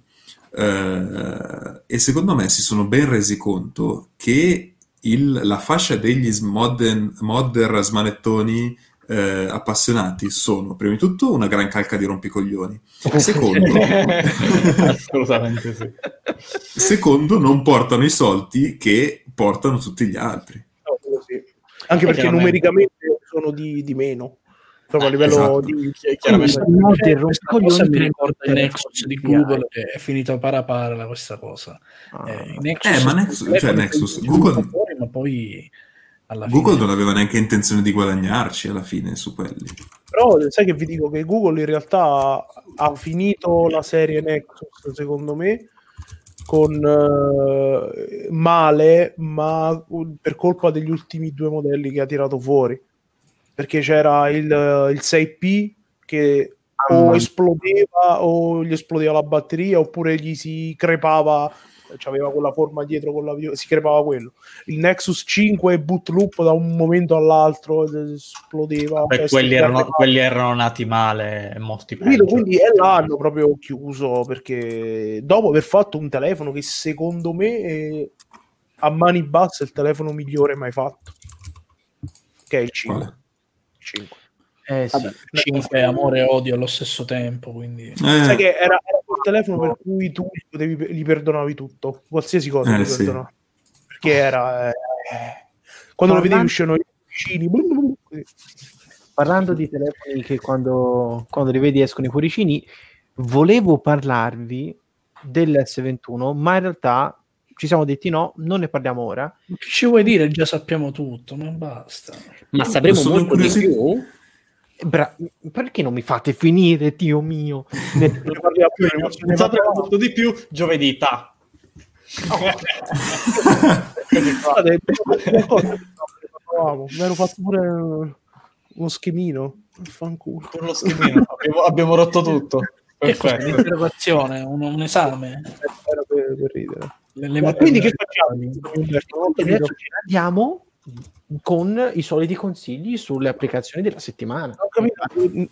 Eh, e secondo me si sono ben resi conto che il- la fascia degli smodden- modder smanettoni eh, appassionati sono, prima di tutto, una gran calca di rompicoglioni. [laughs] Secondo, [laughs] Assolutamente sì. secondo, non portano i soldi che portano tutti gli altri. Anche perché Chiaramente. numericamente sono di, di meno. Proprio a livello Esatto. di... Chiaramente. Quindi, no, del questa cosa mi ricorda il Nexus di Google che è finito para para questa cosa. Ah. Eh, i Nexus, Eh, ma Nexus- cioè, Nexus, Google- ma poi alla Google fine non aveva neanche intenzione di guadagnarci alla fine su quelli. Però sai che vi dico che Google in realtà ha finito la serie Nexus, secondo me, con eh, male, ma uh, per colpa degli ultimi due modelli che ha tirato fuori. Perché c'era il, il 6P che o esplodeva o gli esplodeva la batteria oppure gli si crepava aveva quella forma dietro con la si crepava quello il Nexus 5 boot loop da un momento all'altro eh, esplodeva Beh, cioè, quelli, erano, quelli erano nati male, molti Capito? peggio. Quindi è l'hanno proprio chiuso perché dopo aver fatto un telefono che secondo me è a mani basse è il telefono migliore mai fatto, che è il 5. Quale? Il 5. Eh, sì. Vabbè. 5 amore e odio allo stesso tempo, quindi Eh, Sai che era, era quel telefono per cui tu gli, potevi- gli perdonavi tutto, qualsiasi cosa Eh, sì. Perché era... eh, quando lo vedevi Parlando- uscivano i così. Parlando di telefoni che quando, quando li vedi escono i cuoricini, volevo parlarvi dell'S21, ma in realtà ci siamo detti no, non ne parliamo ora. che ci vuoi dire? Già sappiamo tutto, ma basta. Ma sapremo molto di più? Bra- perché non mi fate finire, Dio mio? Ne- [laughs] Ne parliamo, ne Ne parliamo. sapremo molto di più giovedì. Ta. Parlavamo, mi ero fatto pure uno schemino. Fanculo. Con lo schemino. abbiamo, abbiamo rotto tutto. Perfetto. Un'interrogazione, un, un esame. Per, per ridere. Le, le Ma quindi che facciamo? Adesso ne andiamo con i soliti consigli sulle applicazioni della settimana.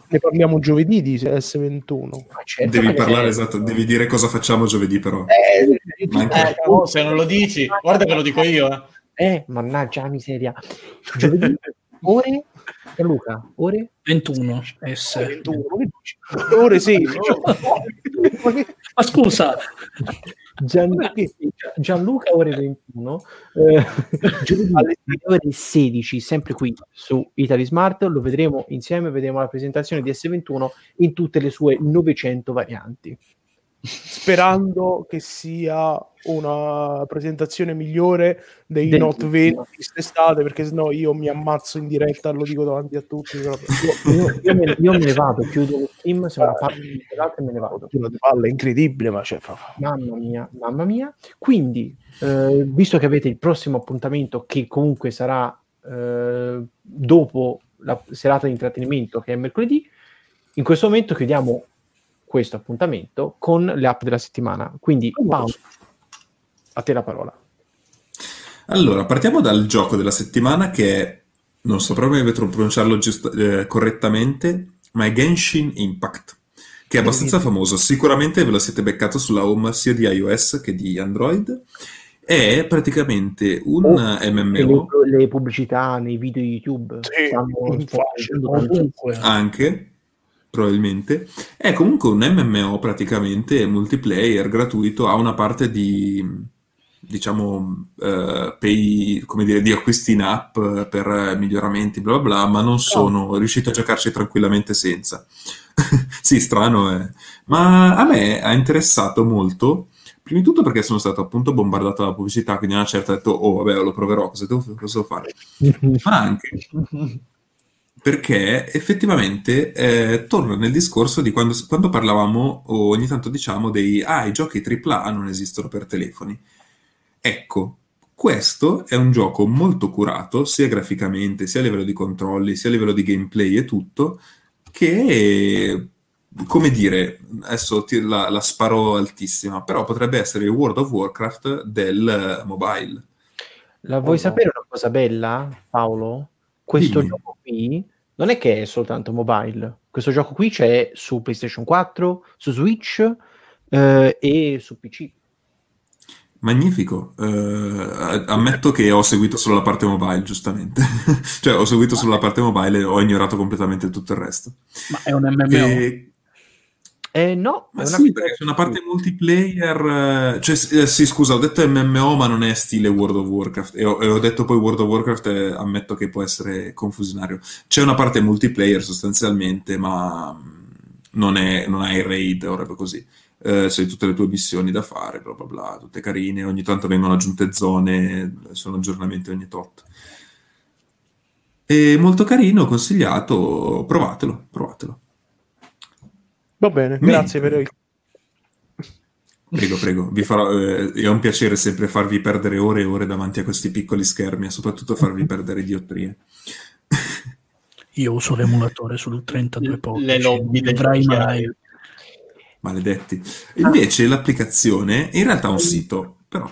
Ne parliamo giovedì di S21. Ma certo devi parlare, esatto, devi dire cosa facciamo giovedì però. Eh, Eh, no, se non lo dici, guarda che lo dico io. eh. eh, mannaggia la miseria. Giovedì, [laughs] ore? Luca, ore? 21 S. 21. Ore 16. [laughs] Ma scusa, Gian- Gianluca ore 21 eh, giovedì. Alle ore 16 sempre qui su Italy Smart. Lo vedremo insieme vedremo la presentazione di S21 in tutte le sue 900 varianti Sperando che sia una presentazione migliore dei Del- Note 20 quest'estate, perché sennò io mi ammazzo in diretta, lo dico davanti a tutti. proprio. io, io me, io me ne vado chiudo lo stream se la di e me ne vado Una di palle incredibile, ma cioè, fa- fa- Mamma mia, mamma mia. Quindi, eh, visto che avete il prossimo appuntamento, che comunque sarà eh, dopo la serata di intrattenimento, che è mercoledì, in questo momento chiudiamo questo appuntamento con le app della settimana. Quindi, Paolo, a te la parola. Allora, partiamo dal gioco della settimana che è, non so proprio come pronunciarlo giusto- eh, correttamente, ma è Genshin Impact, che è abbastanza famoso. Sicuramente ve lo siete beccato sulla home sia di iOS che di Android. È praticamente un Oh, MMO, le, le pubblicità nei video YouTube Sì, stanno facendo Ovunque. anche, probabilmente. È comunque un MMO praticamente multiplayer gratuito, ha una parte di, diciamo, eh, pay, come dire, di acquisti in app per eh, miglioramenti, bla bla bla, ma non sono riuscito a giocarci tranquillamente senza. [laughs] Sì, strano è. Ma a me ha interessato molto, prima di tutto perché sono stato appunto bombardato dalla pubblicità, quindi a una certa ho detto, oh vabbè, lo proverò, cosa devo, cosa devo fare? [laughs] Ma anche [laughs] perché effettivamente eh, torna nel discorso di quando, quando parlavamo, o ogni tanto diciamo, dei ah, i giochi AAA non esistono per telefoni. Ecco, questo è un gioco molto curato, sia graficamente, sia a livello di controlli, sia a livello di gameplay e tutto, che, come dire, adesso ti- la, la sparo altissima, però potrebbe essere il World of Warcraft del mobile. La vuoi Oh, sapere una cosa bella, Paolo? Questo Dimmi. gioco qui non è che è soltanto mobile. Questo gioco qui c'è su PlayStation 4, su Switch eh, e su PC. Magnifico, Eh, ammetto che ho seguito solo la parte mobile, giustamente. [laughs] Cioè, ho seguito solo la parte mobile e ho ignorato completamente tutto il resto. Ma è un MMO. E- Eh, no, Ma è una sì, perché c'è una parte multiplayer, eh, cioè, eh, sì, scusa, ho detto MMO, ma non è stile World of Warcraft, e ho, e ho detto poi World of Warcraft, eh, ammetto che può essere confusionario. C'è una parte multiplayer sostanzialmente, ma mh, non è, non hai raid o roba così. Eh, c'hai tutte le tue missioni da fare, bla bla bla, tutte carine, ogni tanto vengono aggiunte zone, sono aggiornamenti ogni tot. È molto carino, consigliato, provatelo, provatelo. Va bene, Bene. grazie per il... Prego, prego, vi farò, eh, è un piacere sempre farvi perdere ore e ore davanti a questi piccoli schermi e soprattutto farvi [laughs] perdere diottrie. Io uso l'emulatore sul 32 pollici. Le lobby avrai occhiali. mai. Maledetti. Invece l'applicazione in realtà è un sito, però.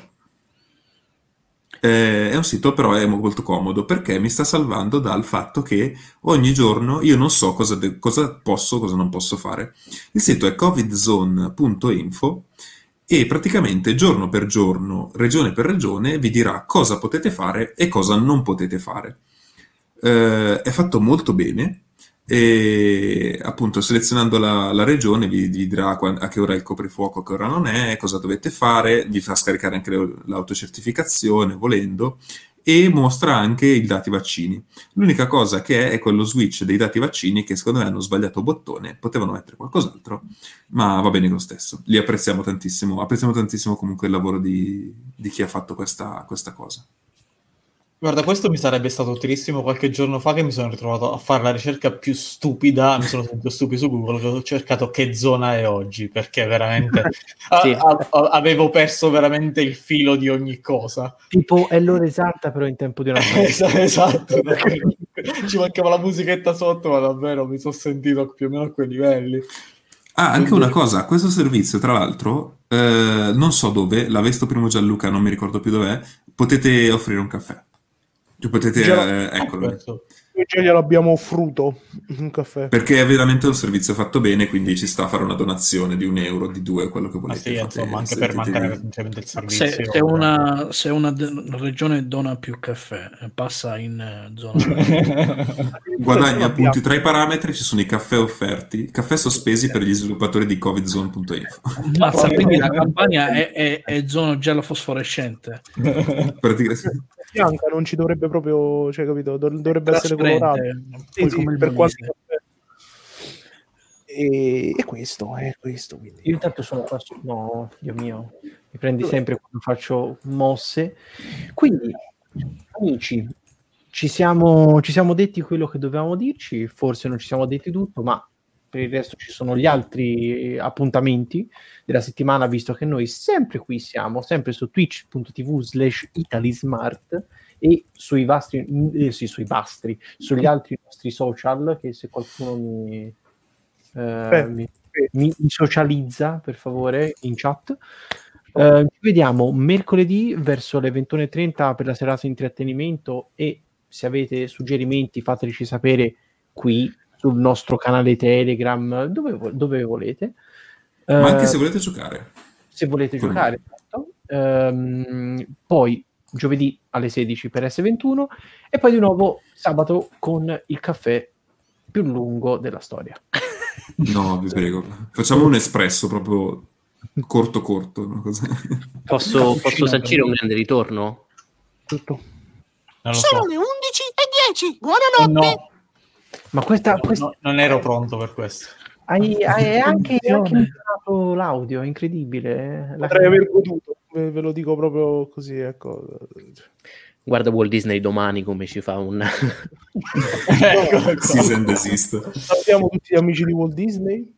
Eh, è un sito, però è molto comodo perché mi sta salvando dal fatto che ogni giorno io non so cosa, de- cosa posso, cosa non posso fare. Il sito è covidzone.info e praticamente giorno per giorno, regione per regione, vi dirà cosa potete fare e cosa non potete fare. Eh, è fatto molto bene e appunto selezionando la, la regione vi, vi dirà a che ora è il coprifuoco, a che ora non è, cosa dovete fare, vi fa scaricare anche l'autocertificazione volendo e mostra anche i dati vaccini. L'unica cosa che è è quello switch dei dati vaccini che secondo me hanno sbagliato bottone, potevano mettere qualcos'altro, ma va bene lo stesso. Li apprezziamo tantissimo, apprezziamo tantissimo comunque il lavoro di, di chi ha fatto questa, questa cosa. Guarda, questo mi sarebbe stato utilissimo qualche giorno fa che mi sono ritrovato a fare la ricerca più stupida, mi sono sentito stupido su Google, che ho cercato che zona è oggi, perché veramente [laughs] Sì. a- a- avevo perso veramente il filo di ogni cosa. Tipo è l'ora esatta, però in tempo di una [laughs] Esatto, esatto. Ci mancava la musichetta sotto, ma davvero mi sono sentito più o meno a quei livelli. Ah, anche Quindi- una cosa, questo servizio, tra l'altro, eh, non so dove, l'ha visto primo Gianluca, non mi ricordo più dov'è, potete offrire un caffè. Cioè, potete, Già- eh, eccolo. Noi già gliel'abbiamo offruto un caffè. Perché è veramente un servizio fatto bene, quindi ci sta a fare una donazione di un euro, di due, quello che Ma volete. sì, fate- insomma, anche per mantenere semplicemente il servizio. Se, se una, se una de- regione dona più caffè, eh, passa in eh, zona. Guadagna appunti tra i parametri, ci sono i caffè offerti, caffè sospesi per gli sviluppatori di covidzone.info. Mazza, quindi la campagna è, è- è [laughs] zona giallo fosforescente. Praticamente- bianca non ci dovrebbe proprio, cioè, capito? Dov- dovrebbe essere colorato. Trasparente, Sì, sì, come il per caffè. E, e questo, è questo. Quindi. Io intanto sono qua. No, Dio mio, mi prendi sempre quando faccio mosse. Quindi, amici, ci siamo, ci siamo detti quello che dovevamo dirci, forse non ci siamo detti tutto, ma per il resto ci sono gli altri appuntamenti della settimana, visto che noi sempre qui siamo, sempre su twitch.tv slash italismart e sui vostri, eh, sì, sui vostri, sugli altri nostri social, che se qualcuno mi... eh, mi- mi, socializza per favore in chat. Ci vediamo mercoledì verso le 21.30 per la serata di intrattenimento e se avete suggerimenti fatelici sapere qui sul nostro canale Telegram, dove, dove volete. Ma anche Eh, se volete giocare. se volete Quello. giocare. esatto. Ehm, poi giovedì alle 16 per S21 e poi di nuovo sabato con il caffè più lungo della storia. No, vi prego. Facciamo un espresso proprio corto corto. cosa- Posso, posso sancire un grande ritorno? Tutto. Non lo so. Sono le 11 e 10. Buonanotte. No, Ma questa, no, questa- no, non ero pronto per questo. hai, [laughs] hai anche, anche migliorato l'audio, è incredibile. La- Potrei aver goduto, ve lo dico proprio così, ecco. Guarda Walt Disney domani come ci fa un... Ecco qua. Season desist. Salutiamo tutti gli amici di Walt Disney.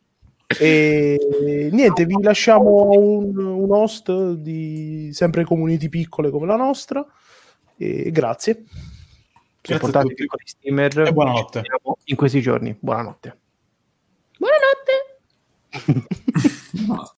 E niente, vi lasciamo un, un host di sempre community piccole come la nostra. E grazie. Grazie a Portate tutti. piccoli steamer. E buonanotte. In questi giorni. Buonanotte. Buonanotte! No, [laughs]